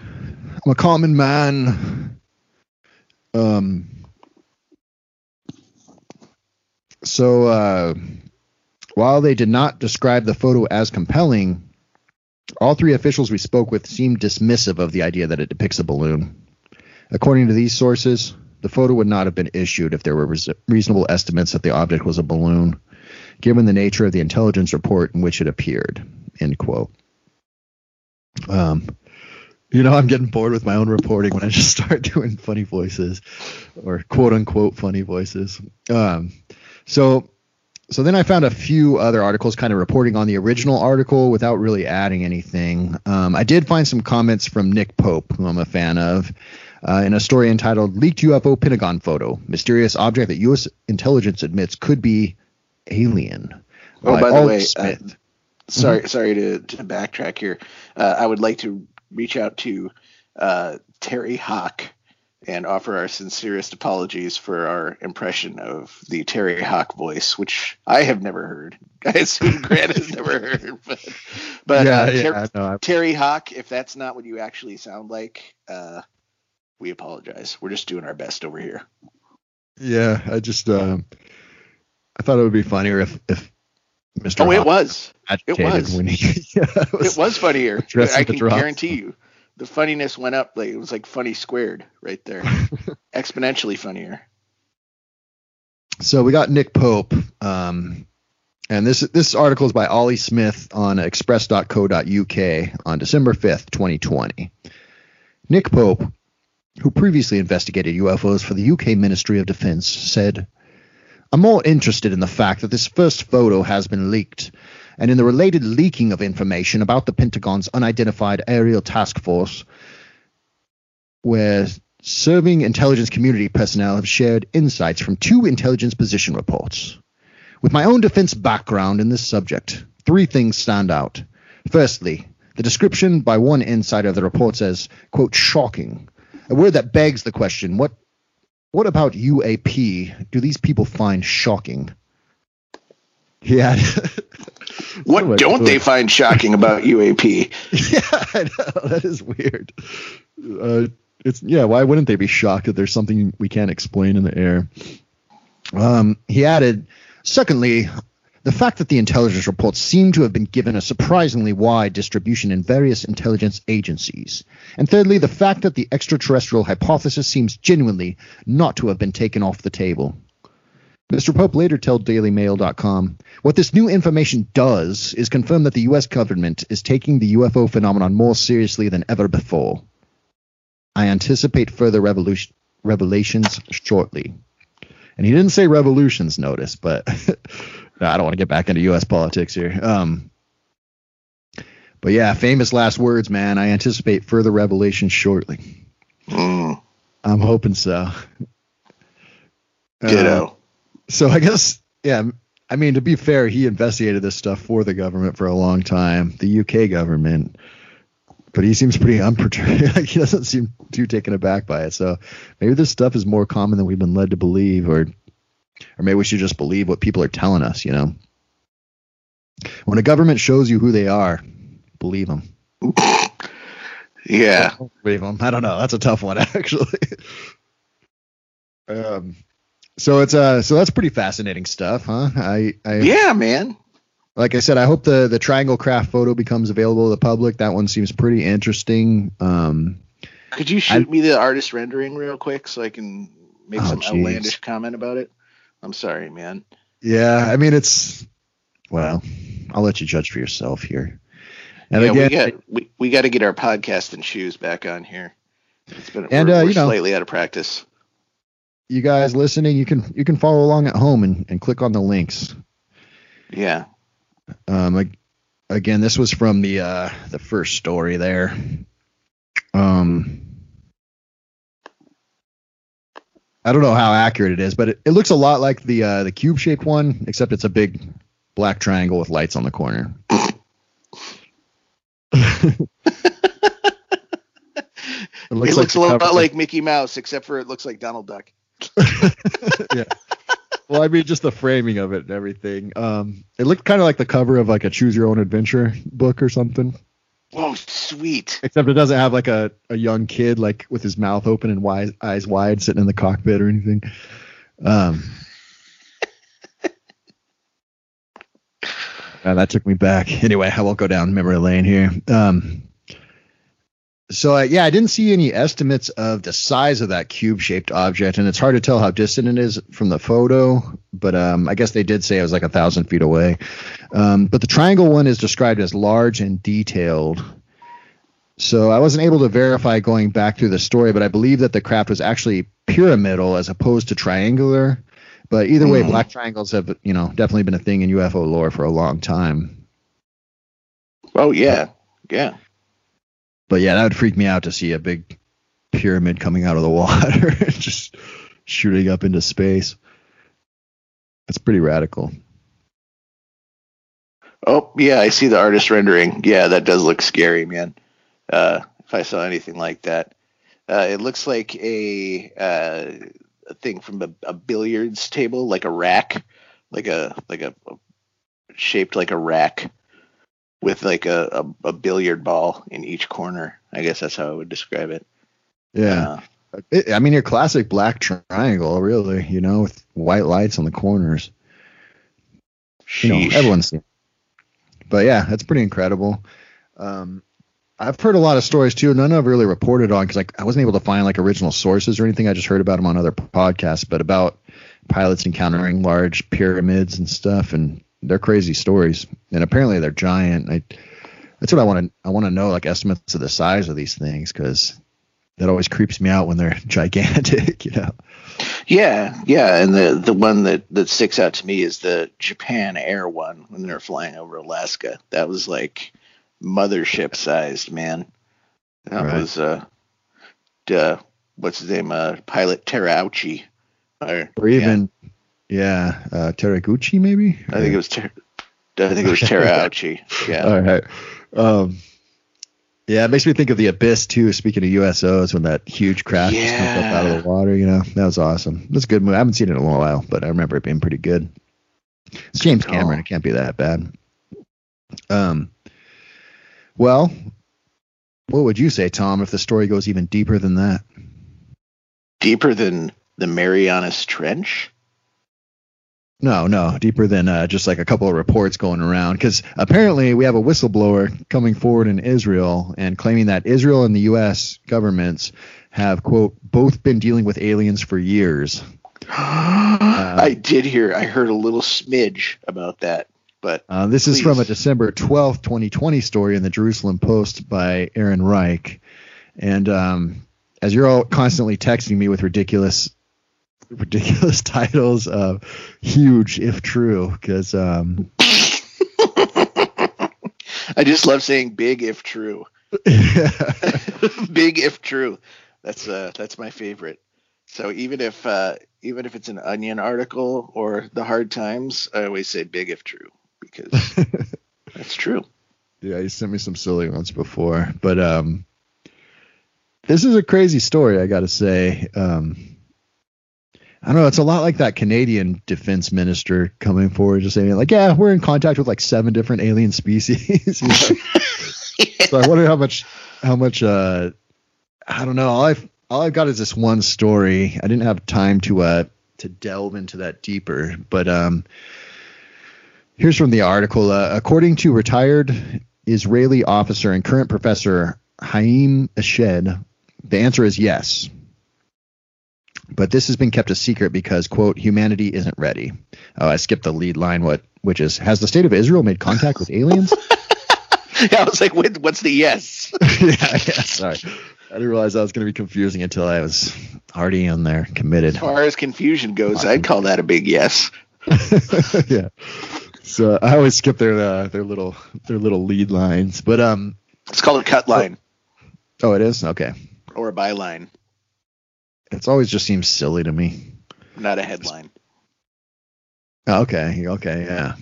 I'm a common man. Um. So uh, while they did not describe the photo as compelling, all three officials we spoke with seemed dismissive of the idea that it depicts a balloon. According to these sources, the photo would not have been issued if there were res- reasonable estimates that the object was a balloon, given the nature of the intelligence report in which it appeared. End quote. Um, you know, I'm getting bored with my own reporting when I just start doing funny voices or quote unquote funny voices. Um, so, so then I found a few other articles kind of reporting on the original article without really adding anything. Um, I did find some comments from Nick Pope, who I'm a fan of, uh, in a story entitled "Leaked UFO Pentagon Photo: Mysterious Object that U.S. Intelligence Admits Could Be Alien." Oh, by the Ollie way, uh, Smith. Sorry, sorry to, to backtrack here. Uh, I would like to reach out to uh, Terry Hock and offer our sincerest apologies for our impression of the Terry Hock voice, which I have never heard. I assume Grant has never heard, but but yeah, uh, Ter- know. Terry Hock, if that's not what you actually sound like, uh, we apologize. We're just doing our best over here. Yeah, I just um, I thought it would be funnier if if Mr. Oh, it was. agitated was. when he yeah, it was, It was funnier. I can guarantee you. The funniness went up like it was like funny squared right there. Exponentially funnier. So we got Nick Pope, um, and this this article is by Ollie Smith on Express.co.uk on December fifth, twenty twenty. Nick Pope, who previously investigated UFOs for the UK Ministry of Defence, said, "I'm more interested in the fact that this first photo has been leaked." And in the related leaking of information about the Pentagon's unidentified aerial task force, where serving intelligence community personnel have shared insights from two intelligence position reports. With my own defense background in this subject, three things stand out. Firstly, the description by one insider of the report says, quote, shocking, a word that begs the question, what what about UAP do these people find shocking? Yeah. What Oh don't God. they find shocking about UAP? yeah, I know. That is weird. Uh, it's yeah. Why wouldn't they be shocked that there's something we can't explain in the air? Um, he added, secondly, the fact that the intelligence reports seem to have been given a surprisingly wide distribution in various intelligence agencies. And thirdly, the fact that the extraterrestrial hypothesis seems genuinely not to have been taken off the table. Mr. Pope later told DailyMail.com, what this new information does is confirm that the U.S. government is taking the UFO phenomenon more seriously than ever before. I anticipate further revolution, revelations shortly. And he didn't say revolutions, notice, but I don't want to get back into U.S. politics here. Um, but yeah, famous last words, man. I anticipate further revelations shortly. Mm, I'm hoping so. ditto. Uh, so I guess, yeah. I mean, to be fair, he investigated this stuff for the government for a long time, the UK government. But he seems pretty unperturbed. like he doesn't seem too taken aback by it. So maybe this stuff is more common than we've been led to believe, or or maybe we should just believe what people are telling us. You know, when a government shows you who they are, believe them. yeah. Believe them. I don't know. That's a tough one, actually. um, so it's uh, so that's pretty fascinating stuff, huh? I, I, Yeah, man. like I said, I hope the the triangle craft photo becomes available to the public. That one seems pretty interesting. Um, Could you shoot me the artist rendering real quick so I can make Oh, some jeez. outlandish comment about it? I'm sorry, man. yeah, I mean it's well, I'll let you judge for yourself here. And yeah, again, we got we, we got to get our podcast and shoes back on here. It's been And, we're, uh, we're you know- slightly out of practice. you guys listening, you can you can follow along at home and, and click on the links. Yeah. Um, ag- again, this was from the uh, the first story there. Um, I don't know how accurate it is, but it, it looks a lot like the uh, the cube shaped one, except it's a big black triangle with lights on the corner. it it looks like a lot like Mickey Mouse, except for it looks like Donald Duck. Yeah. Well, I mean, just the framing of it and everything. Um, it looked kind of like the cover of like a choose your own adventure book or something. Whoa, sweet. Except it doesn't have like a, a young kid like with his mouth open and wise, eyes wide sitting in the cockpit or anything. Um, uh, that took me back. Anyway, I won't go down memory lane here. Um, so uh, yeah, I didn't see any estimates of the size of that cube-shaped object, and it's hard to tell how distant it is from the photo. But um, I guess they did say it was like a thousand feet away. Um, but the triangle one is described as large and detailed. So I wasn't able to verify going back through the story, but I believe that the craft was actually pyramidal as opposed to triangular. But either way, Mhm. black triangles have you know definitely been a thing in UFO lore for a long time. Oh yeah, yeah. But yeah, that would freak me out to see a big pyramid coming out of the water, and just shooting up into space. That's pretty radical. Oh yeah, I see the artist rendering. Yeah, that does look scary, man. Uh, if I saw anything like that, uh, it looks like a uh, a thing from a, a billiards table, like a rack, like a like a, a shaped like a rack with like a, a, a billiard ball in each corner. I guess that's how I would describe it. Yeah. Uh, It, I mean, your classic black triangle, really, you know, with white lights on the corners. You know, sheesh. everyone's seen. it. But yeah, that's pretty incredible. Um, I've heard a lot of stories too. None I've really reported on because like I wasn't able to find like original sources or anything. I just heard about them on other podcasts, but about pilots encountering large pyramids and stuff, and they're crazy stories. And apparently they're giant. I, that's what I want to. I want to know like estimates of the size of these things because that always creeps me out when they're gigantic. You know. Yeah, yeah, and the the one that that sticks out to me is the Japan Air one when they're flying over Alaska. That was like mothership sized, man. That Right. was uh, duh, what's his name? Uh, pilot Terauchi. Or, Or even, yeah, uh, Teraguchi maybe. I think it was Ter- I think it was Terauchi. Yeah. All right. Um, yeah, it makes me think of the Abyss too. Speaking of USOs, when that huge craft just jumped up out of the water, you know, that was awesome. That's a good movie. I haven't seen it in a long while, but I remember it being pretty good. It's James Cameron. It can't be that bad. Um, well, what would you say, Tom, if the story goes even deeper than that? Deeper than the Marianas Trench. No, no, deeper than uh, just like a couple of reports going around. Because apparently we have a whistleblower coming forward in Israel and claiming that Israel and the U.S. governments have, quote, both been dealing with aliens for years. I did hear. I heard a little smidge about that, but Uh, this is from a December 12th, 2020 story in the Jerusalem Post by Aaron Reich. And um, as you're all constantly texting me with ridiculous ridiculous titles of huge if true because um I just love saying big if true. big if true. That's uh that's my favorite. So even if uh even if it's an onion article or the hard times, I always say big if true because that's true. Yeah, you sent me some silly ones before, but um this is a crazy story, I got to say. Um I don't know. It's a lot like that Canadian defense minister coming forward, just saying like, "Yeah, we're in contact with like seven different alien species." so I wonder how much, how much. uh I don't know. All I've all I've got is this one story. I didn't have time to uh to delve into that deeper, but um, here's from the article. Uh, according to retired Israeli officer and current professor Haim Eshed, the answer is yes but this has been kept a secret because quote humanity isn't ready. Oh i skipped the lead line what which is has the state of israel made contact with aliens? Yeah i was like what's the yes? Yeah, yeah sorry. I didn't realize that was going to be confusing until i was already in there committed. As far as confusion goes i'd call that a big yes. Yeah. So i always skip their uh, their little their little lead lines but um it's called a cut line. Oh it is? Okay. Or a byline it's always just seems silly to me. Not a headline. Oh, okay, okay, yeah.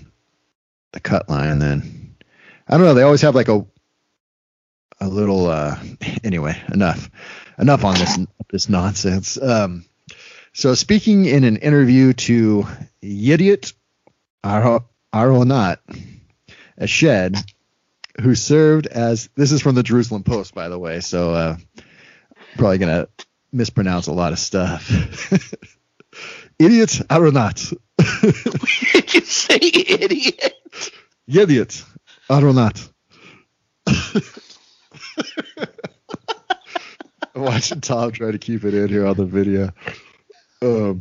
The cut line then. I don't know, they always have like a a little uh anyway, enough. Enough on this this nonsense. Um so speaking in an interview to Yediot Aronot, Eshed, who served as this is from the Jerusalem Post, by the way, so uh probably gonna mispronounce a lot of stuff. idiot or not? Did you say idiot? Idiot not? I'm watching Tom try to keep it in here on the video. Um,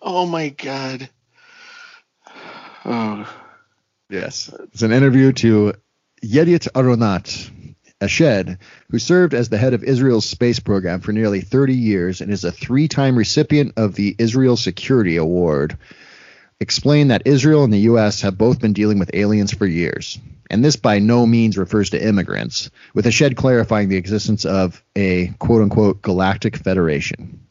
oh my god. Oh. Yes. It's an interview to Yediot Aronat, Eshed, who served as the head of Israel's space program for nearly 30 years and is a three time recipient of the Israel Security Award, explained that Israel and the U.S. have both been dealing with aliens for years. And this by no means refers to immigrants, with Eshed clarifying the existence of a quote unquote galactic federation.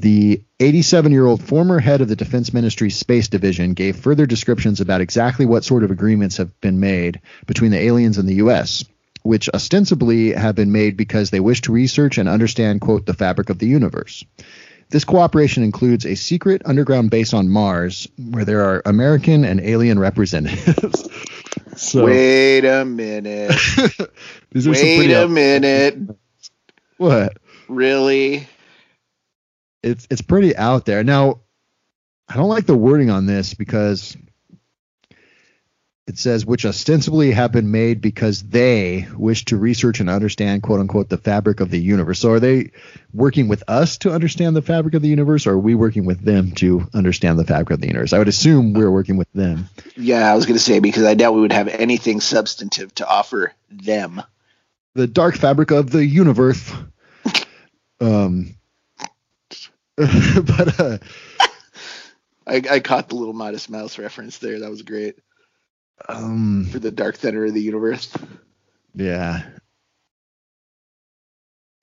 The 87 year old former head of the Defense Ministry's Space Division gave further descriptions about exactly what sort of agreements have been made between the aliens and the U.S., which ostensibly have been made because they wish to research and understand, quote, the fabric of the universe. This cooperation includes a secret underground base on Mars where there are American and alien representatives. so, Wait a minute. Wait a minute. What? Really? It's it's pretty out there. Now, I don't like the wording on this because it says which ostensibly have been made because they wish to research and understand quote unquote the fabric of the universe. So are they working with us to understand the fabric of the universe or are we working with them to understand the fabric of the universe? I would assume we're working with them. Yeah, I was going to say because I doubt we would have anything substantive to offer them. The dark fabric of the universe. Um but uh, I, I caught the little Modest Mouse reference there. That was great. Um, for the dark center of the universe. Yeah.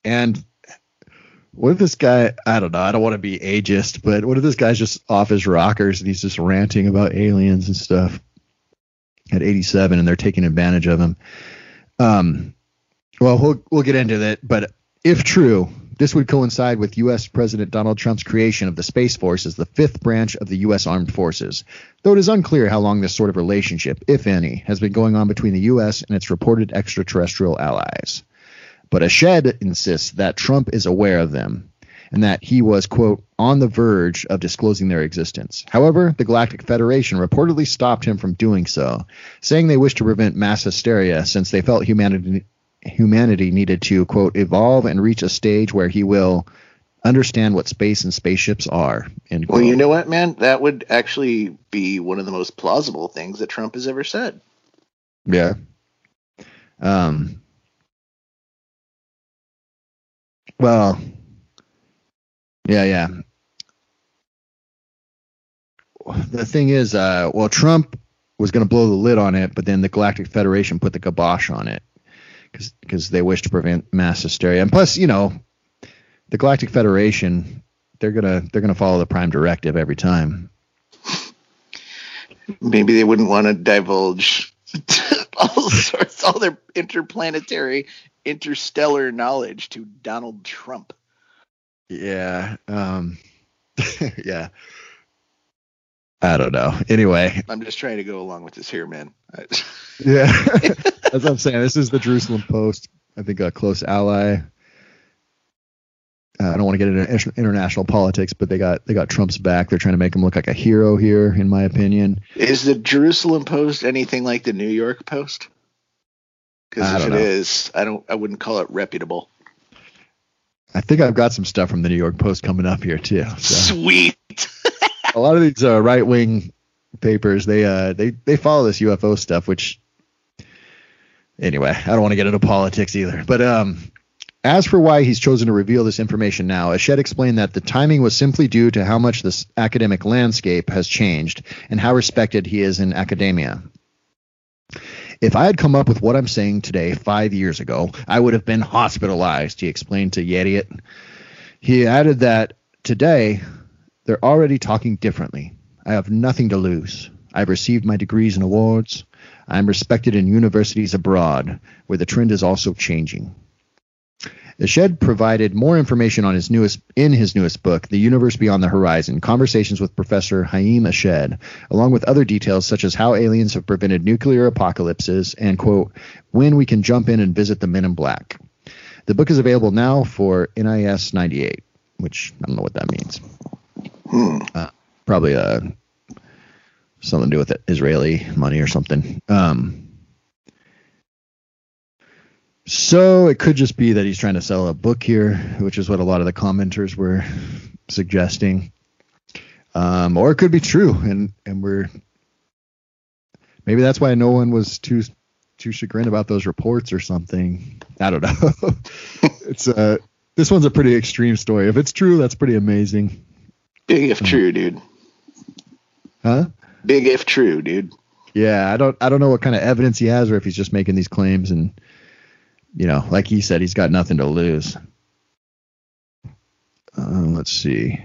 And what if this guy? I don't know. I don't want to be ageist, but what if this guy's just off his rockers and he's just ranting about aliens and stuff at 87, and they're taking advantage of him? Um. Well, we'll we'll get into that, but if true, this would coincide with U.S. President Donald Trump's creation of the Space Force as the fifth branch of the U.S. Armed Forces, though it is unclear how long this sort of relationship, if any, has been going on between the U.S. and its reported extraterrestrial allies. But Eshed insists that Trump is aware of them and that he was, quote, on the verge of disclosing their existence. However, the Galactic Federation reportedly stopped him from doing so, saying they wished to prevent mass hysteria since they felt humanity humanity needed to quote evolve and reach a stage where he will understand what space and spaceships are. End well, you know what, man? That would actually be one of the most plausible things that Trump has ever said. Yeah. Um. Well. Yeah, yeah. the thing is, uh, well, Trump was going to blow the lid on it, but then the Galactic Federation put the kibosh on it because they wish to prevent mass hysteria. And plus, you know, the Galactic Federation they're gonna they're gonna follow the Prime Directive every time. Maybe they wouldn't want to divulge all sorts, all their interplanetary, interstellar knowledge to Donald Trump. Yeah. Um, yeah. I don't know. Anyway, I'm just trying to go along with this here, man. yeah, that's what I'm saying. This is the Jerusalem Post. I think a close ally. Uh, I don't want to get into international politics, but they got they got Trump's back. They're trying to make him look like a hero here, in my opinion. Is the Jerusalem Post anything like the New York Post? Because if it know. is, I don't. I wouldn't call it reputable. I think I've got some stuff from the New York Post coming up here too. So. Sweet. a lot of these uh, right wing papers they uh they they follow this UFO stuff, which anyway, I don't want to get into politics either. But um, as for why he's chosen to reveal this information now, Eshed explained that the timing was simply due to how much this academic landscape has changed and how respected he is in academia. If I had come up with what I'm saying today five years ago, I would have been hospitalized, he explained to Yediot. He added that today they're already talking differently. I have nothing to lose. I've received my degrees and awards. I'm respected in universities abroad, where the trend is also changing. Eshed provided more information on his newest in his newest book, The Universe Beyond the Horizon: Conversations with Professor Haim Eshed, along with other details such as how aliens have prevented nuclear apocalypses and quote when we can jump in and visit the Men in Black. The book is available now for NIS 98, which I don't know what that means. Hmm. Uh, probably uh, something to do with Israeli money or something. Um, so it could just be that he's trying to sell a book here, which is what a lot of the commenters were suggesting. Um, or it could be true, and and we're maybe that's why no one was too too chagrined about those reports or something. I don't know. it's uh this one's a pretty extreme story. If it's true, that's pretty amazing. Big if true, dude. Huh? Big if true, dude. Yeah, I don't I don't know what kind of evidence he has or if he's just making these claims and you know, like he said, he's got nothing to lose. Uh, let's see.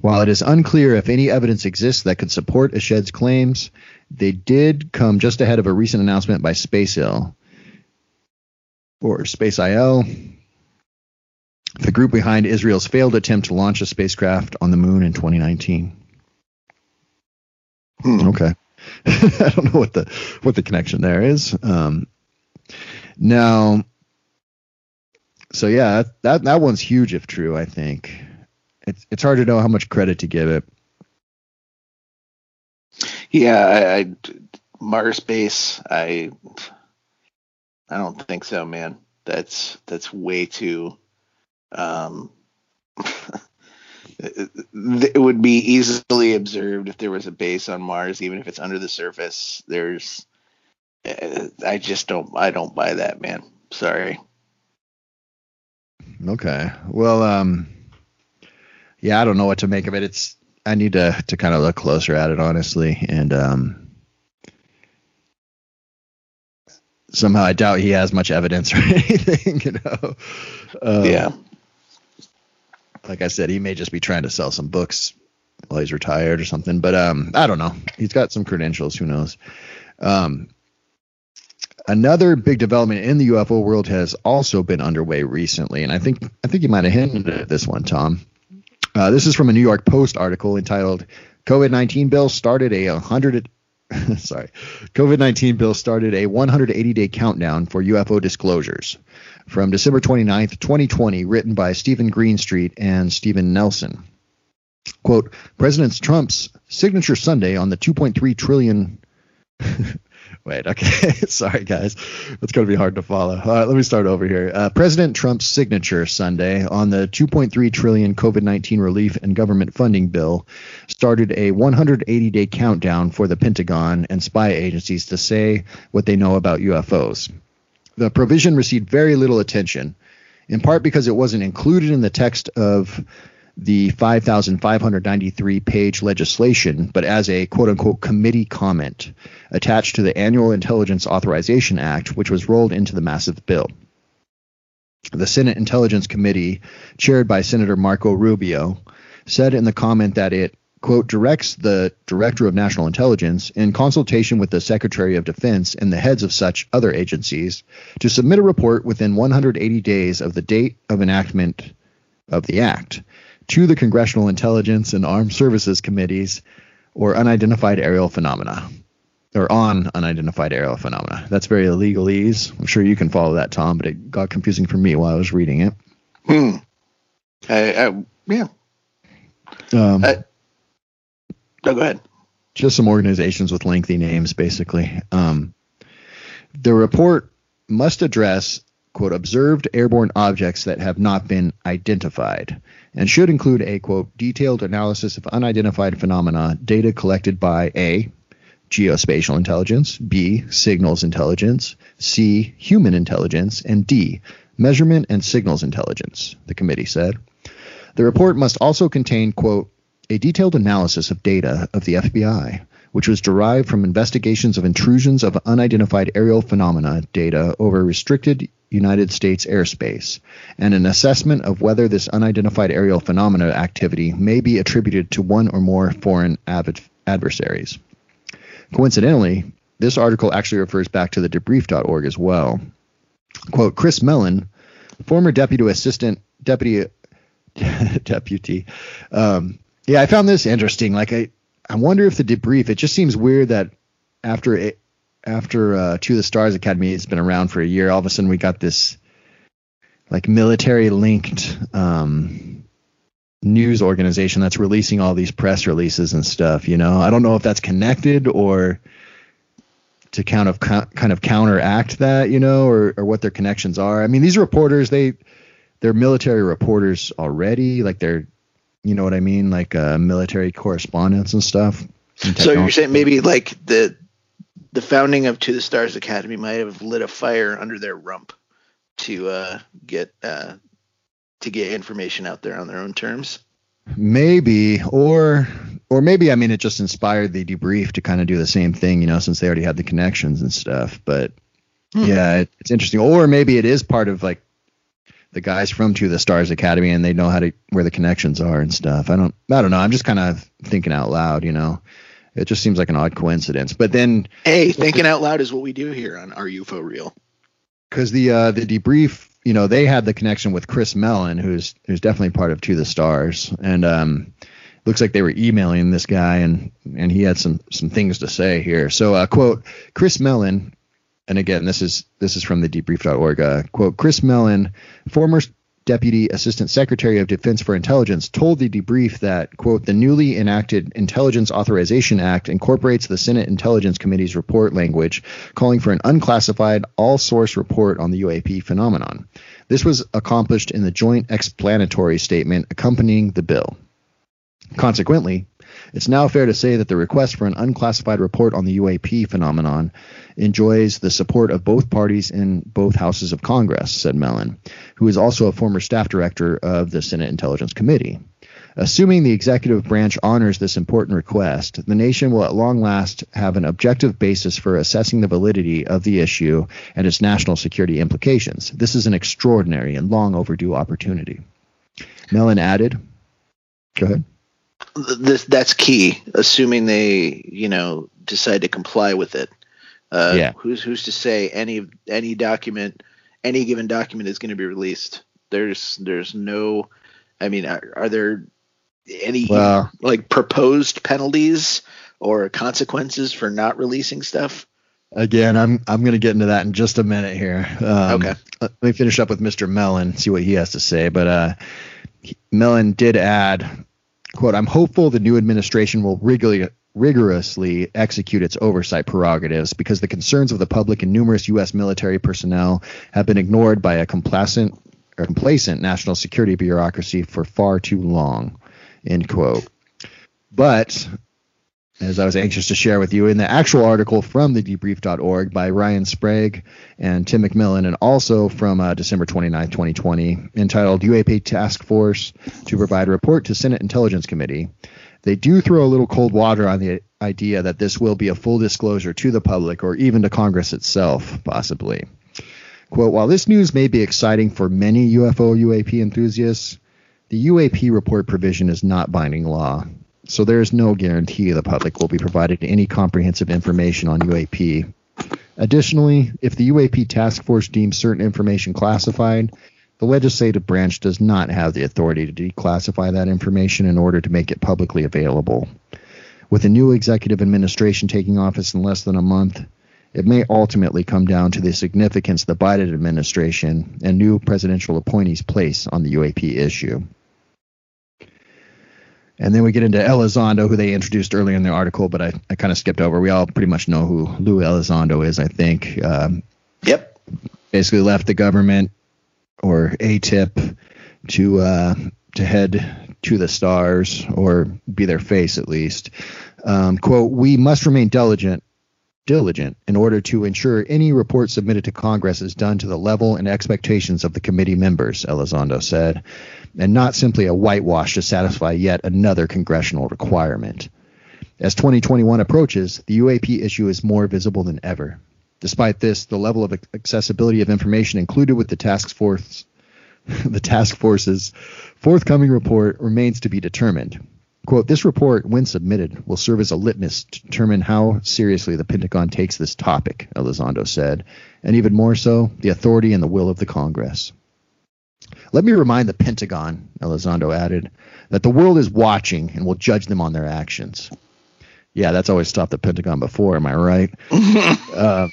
While it is unclear if any evidence exists that could support Eshed's claims, they did come just ahead of a recent announcement by SpaceIL or SpaceIL, the group behind Israel's failed attempt to launch a spacecraft on the moon in 2019. Hmm. Okay. I don't know what the what the connection there is. Um, now, so yeah, that that one's huge if true. I think it's it's hard to know how much credit to give it. Yeah, I, I Mars base. I I don't think so, man. That's that's way too. Um, it would be easily observed if there was a base on Mars, even if it's under the surface. There's I just don't I don't buy that, man. Sorry. Okay. Well, um yeah, I don't know what to make of it. It's I need to to kind of look closer at it honestly and um somehow I doubt he has much evidence or anything, you know. Um, yeah. Like I said, he may just be trying to sell some books while he's retired or something, but um I don't know. He's got some credentials, who knows. Um Another big development in the UFO world has also been underway recently, and I think I think you might have hinted at this one, Tom. Uh, this is from a New York Post article entitled "COVID nineteen bill started a hundred sorry, COVID nineteen bill started a 180 day countdown for UFO disclosures." From December 29th, 2020, written by Steven Greenstreet and Steven Nelson. Quote: President Trump's signature Sunday on the 2.3 trillion Wait, okay. Sorry, guys. It's going to be hard to follow. All right, let me start over here. Uh, President Trump's signature Sunday on the 2.3 trillion COVID-19 relief and government funding bill started a 180-day countdown for the Pentagon and spy agencies to say what they know about UFOs. The provision received very little attention, in part because it wasn't included in the text of the 5,593 page legislation, but as a quote unquote committee comment attached to the Annual Intelligence Authorization Act, which was rolled into the massive bill. The Senate Intelligence Committee, chaired by Senator Marco Rubio, said in the comment that it quote, directs the Director of National Intelligence, in consultation with the Secretary of Defense and the heads of such other agencies, to submit a report within 180 days of the date of enactment of the Act to the Congressional Intelligence and Armed Services Committees or unidentified aerial phenomena. Or on unidentified aerial phenomena. That's very legalese. I'm sure you can follow that, Tom, but it got confusing for me while I was reading it. Hmm. I, I yeah. Um, I, no, go ahead. Just some organizations with lengthy names, basically. Um, the report must address, quote, observed airborne objects that have not been identified and should include a, quote, detailed analysis of unidentified phenomena, data collected by A, geospatial intelligence, B, signals intelligence, C, human intelligence, and D, measurement and signals intelligence, the committee said. The report must also contain, quote, a detailed analysis of data of the FBI, which was derived from investigations of intrusions of unidentified aerial phenomena data over restricted United States airspace, and an assessment of whether this unidentified aerial phenomena activity may be attributed to one or more foreign adversaries. Coincidentally, this article actually refers back to the debrief.org as well. Quote, Chris Mellon, former deputy assistant deputy deputy um, yeah, I found this interesting. Like I, I wonder if the debrief. It just seems weird that after it, after uh, To the Stars Academy has been around for a year, all of a sudden we got this like military linked um, news organization that's releasing all these press releases and stuff. You know, I don't know if that's connected or to kind of kind of counteract that, you know, or or what their connections are. I mean, these reporters they they're military reporters already, like they're you know what I mean? Like uh, military correspondence and stuff. And so you're saying maybe like the the founding of To the Stars Academy might have lit a fire under their rump to uh, get uh, to get information out there on their own terms. Maybe, or or maybe I mean it just inspired the debrief to kind of do the same thing, you know, since they already had the connections and stuff. But hmm. yeah, it, it's interesting. Or maybe it is part of like the guys from To the Stars Academy and they know how to where the connections are and stuff. I don't I don't know. I'm just kind of thinking out loud, you know. It just seems like an odd coincidence. But then Hey, thinking out loud is what we do here on our UFO reel. Cuz the uh the debrief, you know, they had the connection with Chris Mellon who's who's definitely part of To the Stars and um looks like they were emailing this guy and and he had some some things to say here. So uh quote Chris Mellon and again, this is this is from the debrief.org. Uh, quote: Chris Mellon, former Deputy Assistant Secretary of Defense for Intelligence, told the debrief that quote the newly enacted Intelligence Authorization Act incorporates the Senate Intelligence Committee's report language, calling for an unclassified, all-source report on the UAP phenomenon. This was accomplished in the joint explanatory statement accompanying the bill. Consequently, it's now fair to say that the request for an unclassified report on the UAP phenomenon enjoys the support of both parties in both houses of Congress, said Mellon, who is also a former staff director of the Senate Intelligence Committee. Assuming the executive branch honors this important request, the nation will at long last have an objective basis for assessing the validity of the issue and its national security implications. This is an extraordinary and long overdue opportunity. Mellon added, Go ahead this that's key. Assuming they, you know, decide to comply with it. Uh, yeah. Who's who's to say any any document, any given document is going to be released? There's there's no. I mean, are, are there any well, like proposed penalties or consequences for not releasing stuff? Again, I'm I'm going to get into that in just a minute here. Um, okay. Let me finish up with Mr. Mellon, see what he has to say. But uh, Mellon did add quote, I'm hopeful the new administration will rigorously, execute its oversight prerogatives because the concerns of the public and numerous U.S. military personnel have been ignored by a complacent or complacent national security bureaucracy for far too long, end quote. But as I was anxious to share with you in the actual article from the debrief.org by Ryan Sprague and Tim McMillan, and also from uh, December 29, 2020, entitled UAP Task Force to Provide Report to Senate Intelligence Committee. They do throw a little cold water on the idea that this will be a full disclosure to the public or even to Congress itself, possibly. Quote While this news may be exciting for many UFO UAP enthusiasts, the UAP report provision is not binding law so there is no guarantee the public will be provided any comprehensive information on UAP. Additionally, if the UAP task force deems certain information classified, the legislative branch does not have the authority to declassify that information in order to make it publicly available. With a new executive administration taking office in less than a month, it may ultimately come down to the significance the Biden administration and new presidential appointees place on the UAP issue. And then we get into Elizondo, who they introduced earlier in the article, but I, I kind of skipped over. We all pretty much know who Lou Elizondo is, I think. Um, yep. Basically left the government or AATIP to uh, to head to the stars or be their face at least. Um, quote, we must remain diligent diligent in order to ensure any report submitted to Congress is done to the level and expectations of the committee members, Elizondo said and not simply a whitewash to satisfy yet another congressional requirement. As 2021 approaches, the UAP issue is more visible than ever. Despite this, the level of accessibility of information included with the task force the task force's forthcoming report remains to be determined. Quote, this report, when submitted, will serve as a litmus to determine how seriously the Pentagon takes this topic, Elizondo said, and even more so, the authority and the will of the Congress. Let me remind the Pentagon, Elizondo added, that the world is watching and will judge them on their actions. Yeah, that's always stopped the Pentagon before, am I right? uh,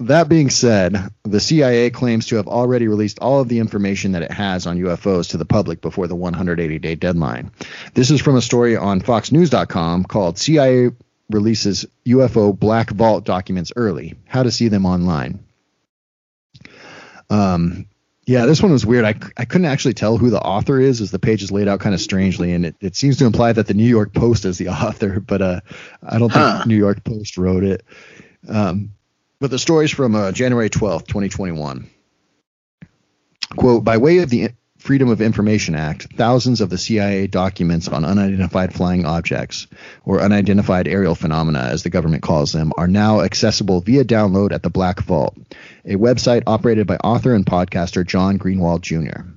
that being said, the CIA claims to have already released all of the information that it has on UFOs to the public before the 180 day deadline. This is from a story on FoxNews.com called CIA Releases UFO Black Vault Documents Early How to See Them Online. Um, yeah, this one was weird. I, I couldn't actually tell who the author is as the page is laid out kind of strangely, and it, it seems to imply that the New York Post is the author, but uh, I don't think huh. New York Post wrote it. Um, but the story's from uh, January 12th, 2021. Quote, by way of the Freedom of Information Act, thousands of the CIA documents on unidentified flying objects, or unidentified aerial phenomena as the government calls them, are now accessible via download at the Black Vault, a website operated by author and podcaster John Greenwald Jr.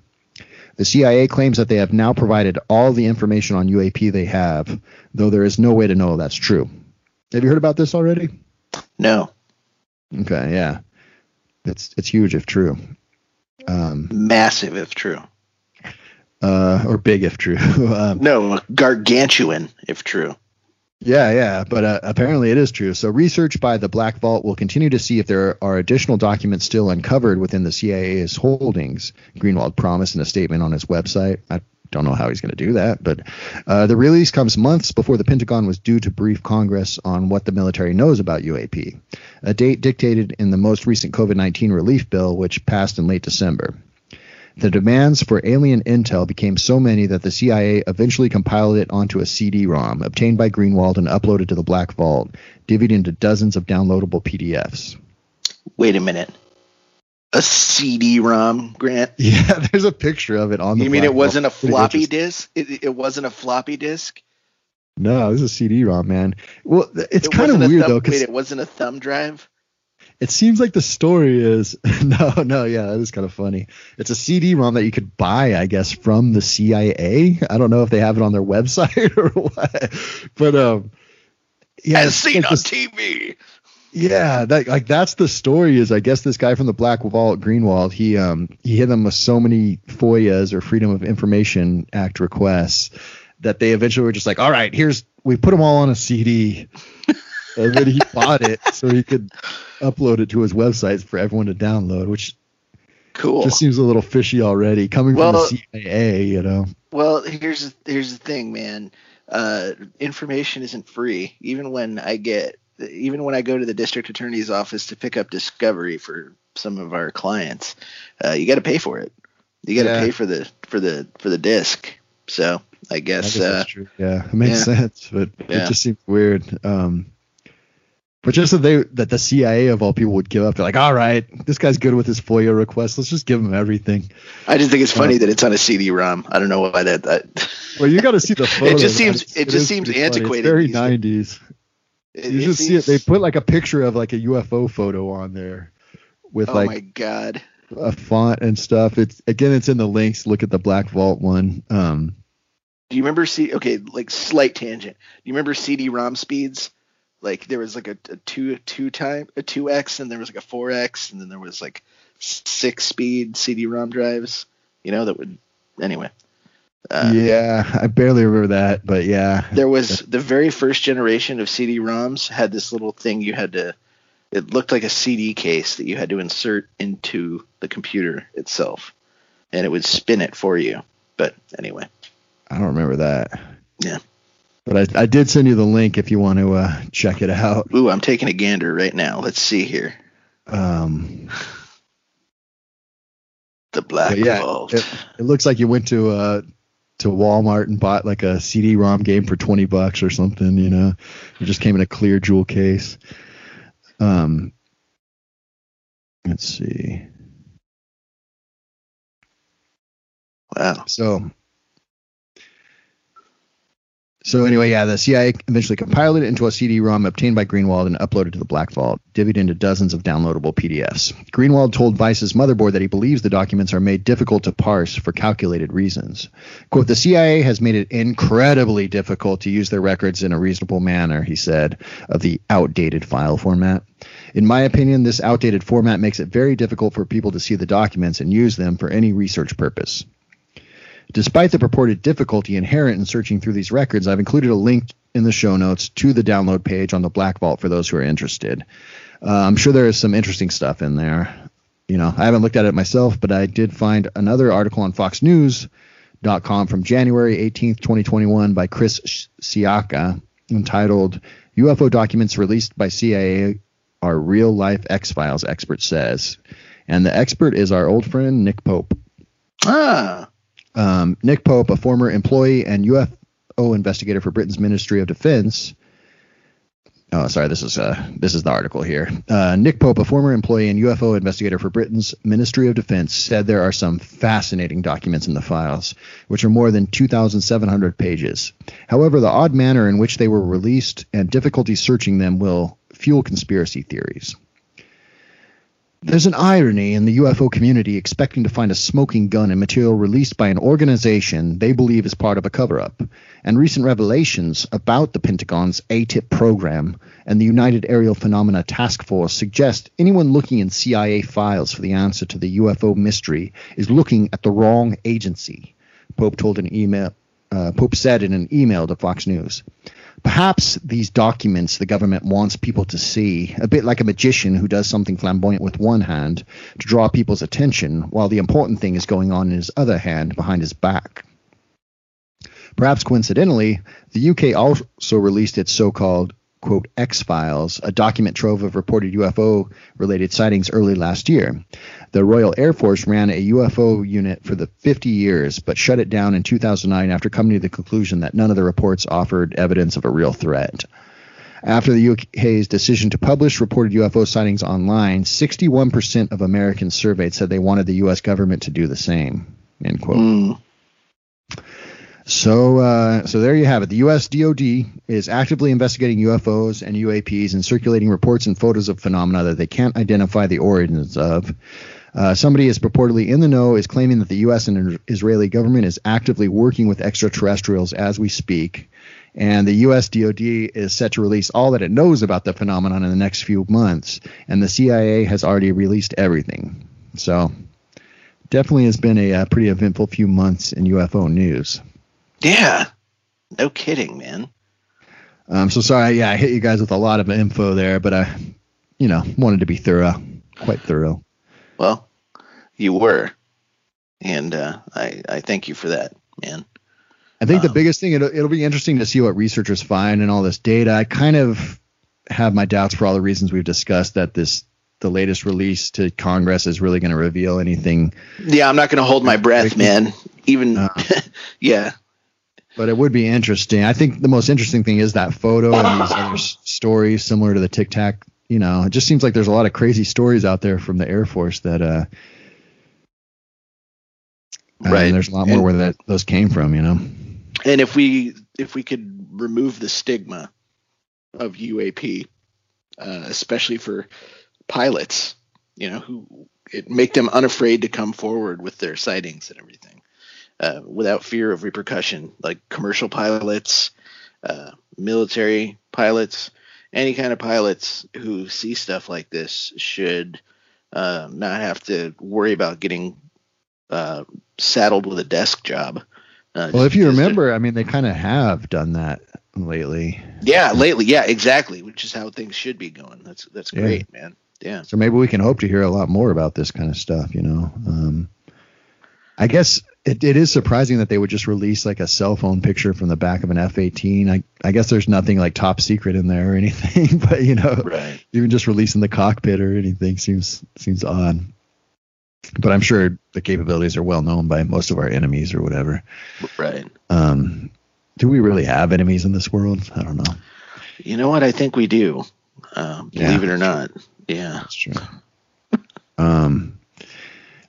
The CIA claims that they have now provided all the information on UAP they have, though there is no way to know that's true. Have you heard about this already? No. Okay, yeah. It's it's huge if true. Um, Massive if true uh, or big if true. um, no, gargantuan if true. Yeah, yeah, but uh, apparently it is true. So research by the Black Vault will continue to see if there are additional documents still uncovered within the CIA's holdings. Greenwald promised in a statement on his website. I don't know how he's going to do that, but uh, the release comes months before the Pentagon was due to brief Congress on what the military knows about UAP, a date dictated in the most recent COVID 19 relief bill, which passed in late December. The demands for alien intel became so many that the CIA eventually compiled it onto a CD-ROM obtained by Greenwald and uploaded to the Black Vault, divvied into dozens of downloadable PDFs. Wait a minute. A CD-ROM, Grant? Yeah, there's a picture of it on the. You mean it wasn't Vault. a floppy disk? It, it wasn't a floppy disk. No, this is a CD-ROM, man. Well, it's it kind of weird thumb, though. Wait, it wasn't a thumb drive. It seems like the story is no, no, yeah, that is kind of funny. It's a CD-ROM that you could buy, I guess, from the CIA. I don't know if they have it on their website or what, but um, yeah, as seen on TV. Yeah, that like that's the story. Is I guess this guy from the Black Vault, Greenwald, he um he hit them with so many FOIAs or Freedom of Information Act requests that they eventually were just like, all right, here's we put them all on a CD and then he bought it so he could upload it to his websites for everyone to download, which cool just seems a little fishy already coming well, from the CIA, you know. Well, here's here's the thing, man. Uh, information isn't free. Even when I get, even when I go to the district attorney's office to pick up discovery for some of our clients, uh, you got to pay for it. You got to yeah. pay for the for the for the disc. So I guess. I guess uh, that's true. Yeah, it makes yeah. sense, but Yeah. it just seems weird. Um, but just that they that the CIA of all people would give up. They're like, all right, this guy's good with his FOIA requests. Let's just give him everything. I just think it's funny Uh, that it's on a CD-ROM. I don't know why that. that Well, you got to see the photo. just seems- it just seems antiquated very nineties. it, You it just see it. They put like a picture of like a UFO photo on there with oh like my god! a font and stuff. It's again, it's in the links. Look at the Black Vault one. Um, Do you remember See, Okay, like slight tangent. Do you remember CD-ROM speeds? Like there was like a, a two two time a two x, and there was like a four x, and then there was like six speed CD-ROM drives. You know that would anyway. Uh, yeah, I barely remember that, but yeah, There was the very first generation of CD-ROMs had this little thing you had to. It looked like a CD case that you had to insert into the computer itself, and it would spin it for you. But anyway, I don't remember that. Yeah. But I, I did send you the link if you want to uh, check it out. ooh, I'm taking a gander right now. Let's see here. Um, The Black yeah, Vault. it looks like you went to uh, to Walmart and bought like a CD-ROM game for twenty bucks or something. You know, it just came in a clear jewel case. Um, let's see. wow. So, so anyway, yeah, the CIA eventually compiled it into a CD-ROM obtained by Greenwald and uploaded to the Black Vault, divvied into dozens of downloadable PDFs. Greenwald told Vice's motherboard that he believes the documents are made difficult to parse for calculated reasons. "Quote: The CIA has made it incredibly difficult to use their records in a reasonable manner," he said, of the outdated file format. In my opinion, this outdated format makes it very difficult for people to see the documents and use them for any research purpose. Despite the purported difficulty inherent in searching through these records, I've included a link in the show notes to the download page on the Black Vault for those who are interested. Uh, I'm sure there is some interesting stuff in there. You know, I haven't looked at it myself, but I did find another article on FoxNews.com from January 18th, 2021 by Chris Ciaccia entitled UFO Documents Released by CIA Are Real Life X Files, Expert Says. And the expert is our old friend Nick Pope. Ah, Um, Nick Pope, a former employee and UFO investigator for Britain's Ministry of Defense. Oh, sorry. This is uh, this is the article here. Uh, Nick Pope, a former employee and UFO investigator for Britain's Ministry of Defense, said there are some fascinating documents in the files, which are more than 2,700 pages. However, the odd manner in which they were released and difficulty searching them will fuel conspiracy theories. There's an irony in the UFO community expecting to find a smoking gun and material released by an organization they believe is part of a cover up, and recent revelations about the Pentagon's AATIP program and the United Aerial Phenomena Task Force suggest anyone looking in CIA files for the answer to the UFO mystery is looking at the wrong agency. Pope told an email. Uh, Pope said in an email to Fox News. Perhaps these documents the government wants people to see, a bit like a magician who does something flamboyant with one hand to draw people's attention, while the important thing is going on in his other hand behind his back. Perhaps coincidentally, the UK also released its so called, quote, X Files, a document trove of reported UFO related sightings early last year. The Royal Air Force ran a UFO unit for the 50 years, but shut it down in 2009 after coming to the conclusion that none of the reports offered evidence of a real threat. After the UK's decision to publish reported UFO sightings online, 61% of Americans surveyed said they wanted the U.S. government to do the same. End quote. mm, So, uh, so there you have it. The U.S. DoD is actively investigating UFOs and UAPs and circulating reports and photos of phenomena that they can't identify the origins of. Uh, somebody is purportedly in the know is claiming that the U.S. and Israeli government is actively working with extraterrestrials as we speak, and the U.S. DoD is set to release all that it knows about the phenomenon in the next few months, and the CIA has already released everything. So, definitely has been a, uh pretty eventful few months in UFO news. Yeah. No kidding, man. I'm so sorry, yeah, I hit you guys with a lot of info there, but I, you know, wanted to be thorough, quite thorough. Well, you were, and uh, I I thank you for that, man. I think the Um, biggest thing it'll, it'll be interesting to see what researchers find and all this data. I kind of have my doubts for all the reasons we've discussed that this the latest release to Congress is really going to reveal anything. Yeah, I'm not going to hold my breath, man. Even Uh. yeah, but it would be interesting. I think the most interesting thing is that photo and these other stories similar to the Tic Tac. You know, it just seems like there's a lot of crazy stories out there from the Air Force that, uh, mean, Right. there's a lot more And- where that those came from. You know. and if we if we could remove the stigma of UAP, uh, especially for pilots, you know, who it make them unafraid to come forward with their sightings and everything, uh, without fear of repercussion, like commercial pilots, uh, military pilots, any kind of pilots who see stuff like this should uh, not have to worry about getting uh, saddled with a desk job. Uh, Well, if you remember, I mean, they kind of have done that lately. Yeah, lately, yeah, exactly, which is how things should be going. That's that's Yeah. great, man. Yeah. So maybe we can hope to hear a lot more about this kind of stuff, you know. Um, I guess it, it is surprising that they would just release like a cell phone picture from the back of an F-18. I, I guess there's nothing like top secret in there or anything, but you know, Right. even just releasing the cockpit or anything seems seems odd. But I'm sure the capabilities are well known by most of our enemies or whatever. Right. Um, do we really have enemies in this world? I don't know. You know what? I think we do. Uh, Yeah. believe it or not. Yeah. That's true. Um,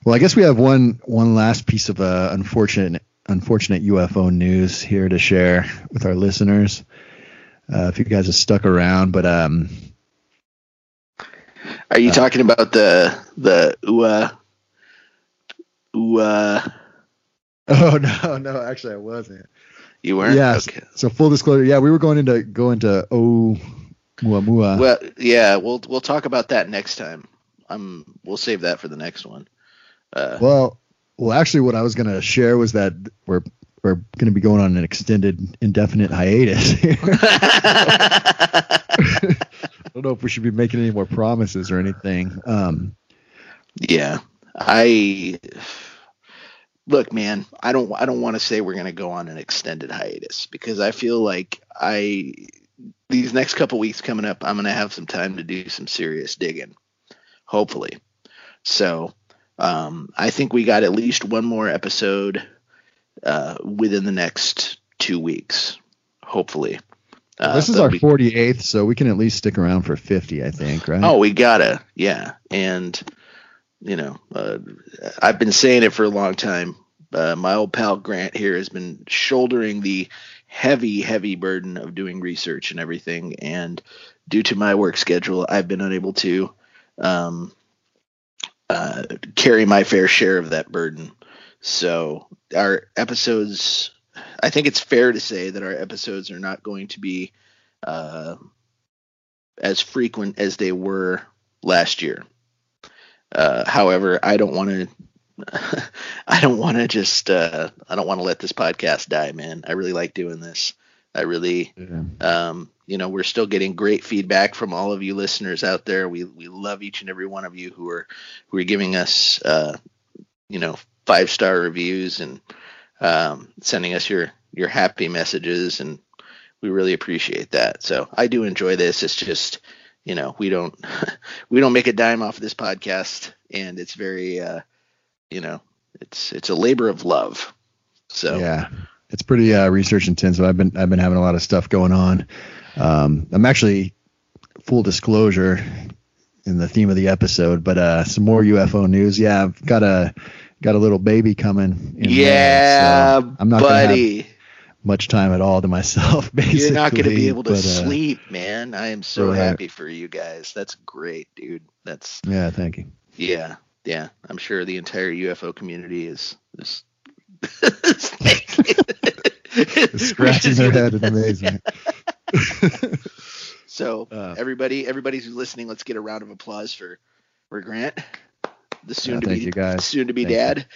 well, I guess we have one one last piece of uh, unfortunate unfortunate UFO news here to share with our listeners. Uh, if you guys have stuck around, but um, Are you Uh, talking about the the UA UA? oh no, no, actually I wasn't. You weren't. Yes. Okay. So full disclosure, yeah, we were going into go into oh Muamua. Well, yeah. We'll we'll talk about that next time. Um, we'll save that for the next one. Uh, Well, well, actually, what I was going to share was that we're we're going to be going on an extended, indefinite hiatus. I don't know if we should be making any more promises or anything. Um, Yeah. I look, man, I don't I don't want to say we're going to go on an extended hiatus because I feel like I these next couple weeks coming up, I'm going to have some time to do some serious digging. Hopefully. So, um, I think we got at least one more episode uh, within the next 2 weeks. Hopefully. Uh, this is our be- 48th, so we can at least stick around for 50, I think, right? Oh, we gotta, yeah. And you know, uh, I've been saying it for a long time. Uh, my old pal Grant here has been shouldering the heavy, heavy burden of doing research and everything. And due to my work schedule, I've been unable to um, uh, carry my fair share of that burden. So our episodes, I think it's fair to say that our episodes are not going to be uh, as frequent as they were last year. Uh, however, I don't want to. I don't want to just. Uh, I don't want to let this podcast die, man. I really like doing this. I really, Yeah. um, you know, we're still getting great feedback from all of you listeners out there. We we love each and every one of you who are who are giving us, uh, you know, five star reviews and um, sending us your your happy messages, and we really appreciate that. So I do enjoy this. It's just, you know, we don't we don't make a dime off of this podcast, and it's very, uh, you know, it's it's a labor of love. So Yeah, it's pretty uh, research intensive. I've been I've been having a lot of stuff going on. Um, I'm actually full disclosure in the theme of the episode, but uh, some more UFO news. Yeah, I've got a got a little baby coming. May, yeah, so I'm not buddy. much time at all to myself. Basically, You're not going to be able to but, uh, sleep, man. I am so right. happy for you guys. That's great, dude. That's Yeah, thank you. yeah, yeah. I'm sure the entire UFO community is is Scratching their head in amazement. So Uh, everybody, everybody who's listening, let's get a round of applause for for Grant, the soon to be you, guys. soon to be Thank you. dad.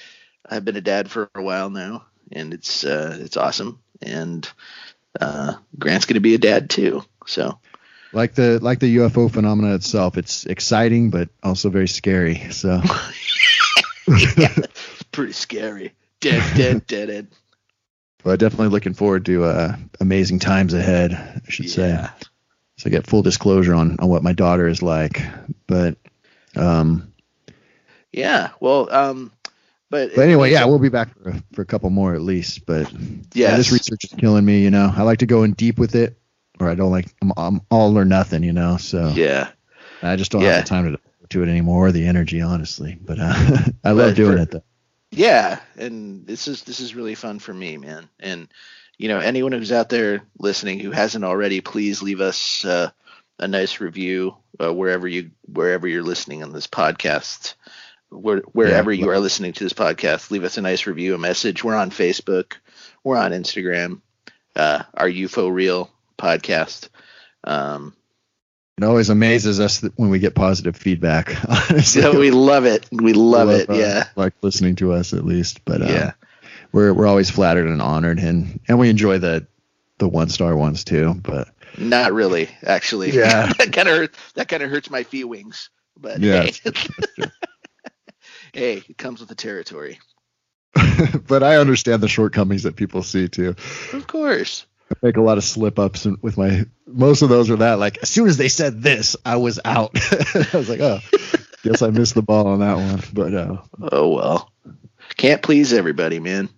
I've been a dad for a while now, and it's uh, it's awesome. And uh, Grant's going to be a dad too. So Like the like the UFO phenomena itself, it's exciting but also very scary. So it's pretty scary. Dead, dead, dead, dead. But definitely looking forward to uh, amazing times ahead, I should say. So I get full disclosure on, on what my daughter is like. But um, Yeah. Well, um, But, But anyway, yeah, we'll be back for a, for a couple more at least. But yeah, this research is killing me. You know, I like to go in deep with it, or I don't like I'm, I'm all or nothing. You know, so yeah. I just don't Yeah. have the time to do it anymore, or the energy, honestly. But uh, I love But doing for- it though. Yeah, and this is this is really fun for me, man. And you know, anyone who's out there listening who hasn't already, please leave us uh, a nice review uh, wherever you wherever you're listening on this podcast. Where, wherever Yeah. you are listening to this podcast, leave us a nice review, a message. We're on Facebook, we're on Instagram, uh, our UFO Real podcast. Um, It always amazes us that when we get positive feedback. Honestly, so we love it. We love it. uh, Yeah. like listening to us at least. But um, Yeah. we're we're always flattered and honored, and and we enjoy the the one star ones too. But Not really, actually. Yeah. that kind of. That kind of hurts my feelings. But Yeah, hey, hey, it comes with the territory. but I understand the shortcomings that people see too. Of course. I make a lot of slip ups with my most of those are that like as soon as they said this I was out I was like oh guess I missed the ball on that one but uh Oh well. Can't please everybody, man.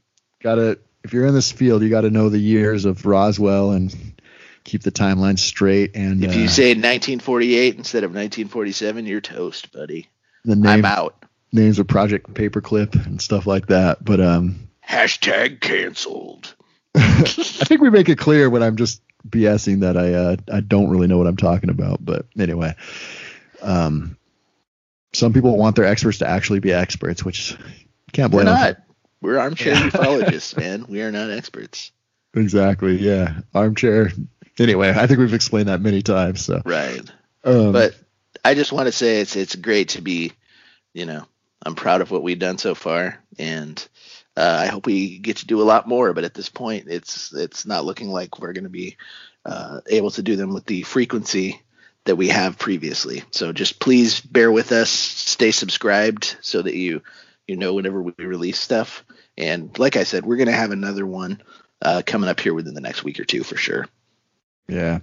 gotta if you're in this field you got to know the years of Roswell and keep the timeline straight and If uh, you say 1948 instead of 1947, you're toast, buddy. the I'm name, out. names of Project Paperclip and stuff like that but um Hashtag canceled. I think we make it clear when I'm just BSing that I uh, I don't really know what I'm talking about. But anyway, um, some people want their experts to actually be experts, which can't blame. We're not. We're armchair ufologists, man. We are not experts. Exactly. Yeah. Armchair. Anyway, I think we've explained that many times. So, Right. um, But I just want to say it's it's great to be, you know, I'm proud of what we've done so far, and uh, I hope we get to do a lot more. But at this point, it's it's not looking like we're going to be uh, able to do them with the frequency that we have previously. So just please bear with us, stay subscribed so that you you know whenever we release stuff. And like I said, we're going to have another one uh, coming up here within the next week or two for sure. yeah,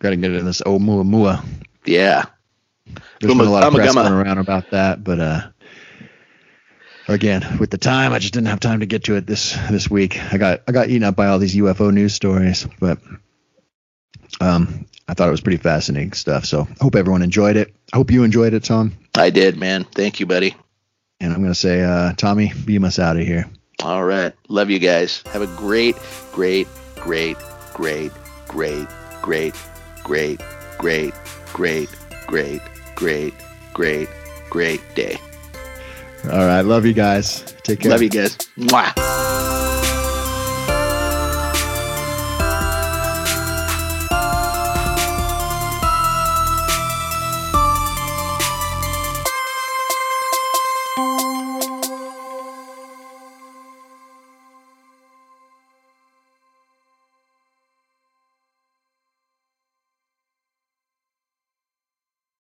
got to get into this Oumuamua. Yeah. There's been a lot of press going around about that, but uh, again, with the time, I just didn't have time to get to it this this week. I got I got eaten up by all these UFO news stories, but um, I thought it was pretty fascinating stuff. So I hope everyone enjoyed it. I hope you enjoyed it, Tom. I did, man. Thank you, buddy. And I'm gonna say, uh, Tommy, beam us out of here. All right. Love you guys. Have a great, great, great, great, great, great, great, great, great, great, great, great, great day. All right, love you guys. Take care. Love you guys. Mwah.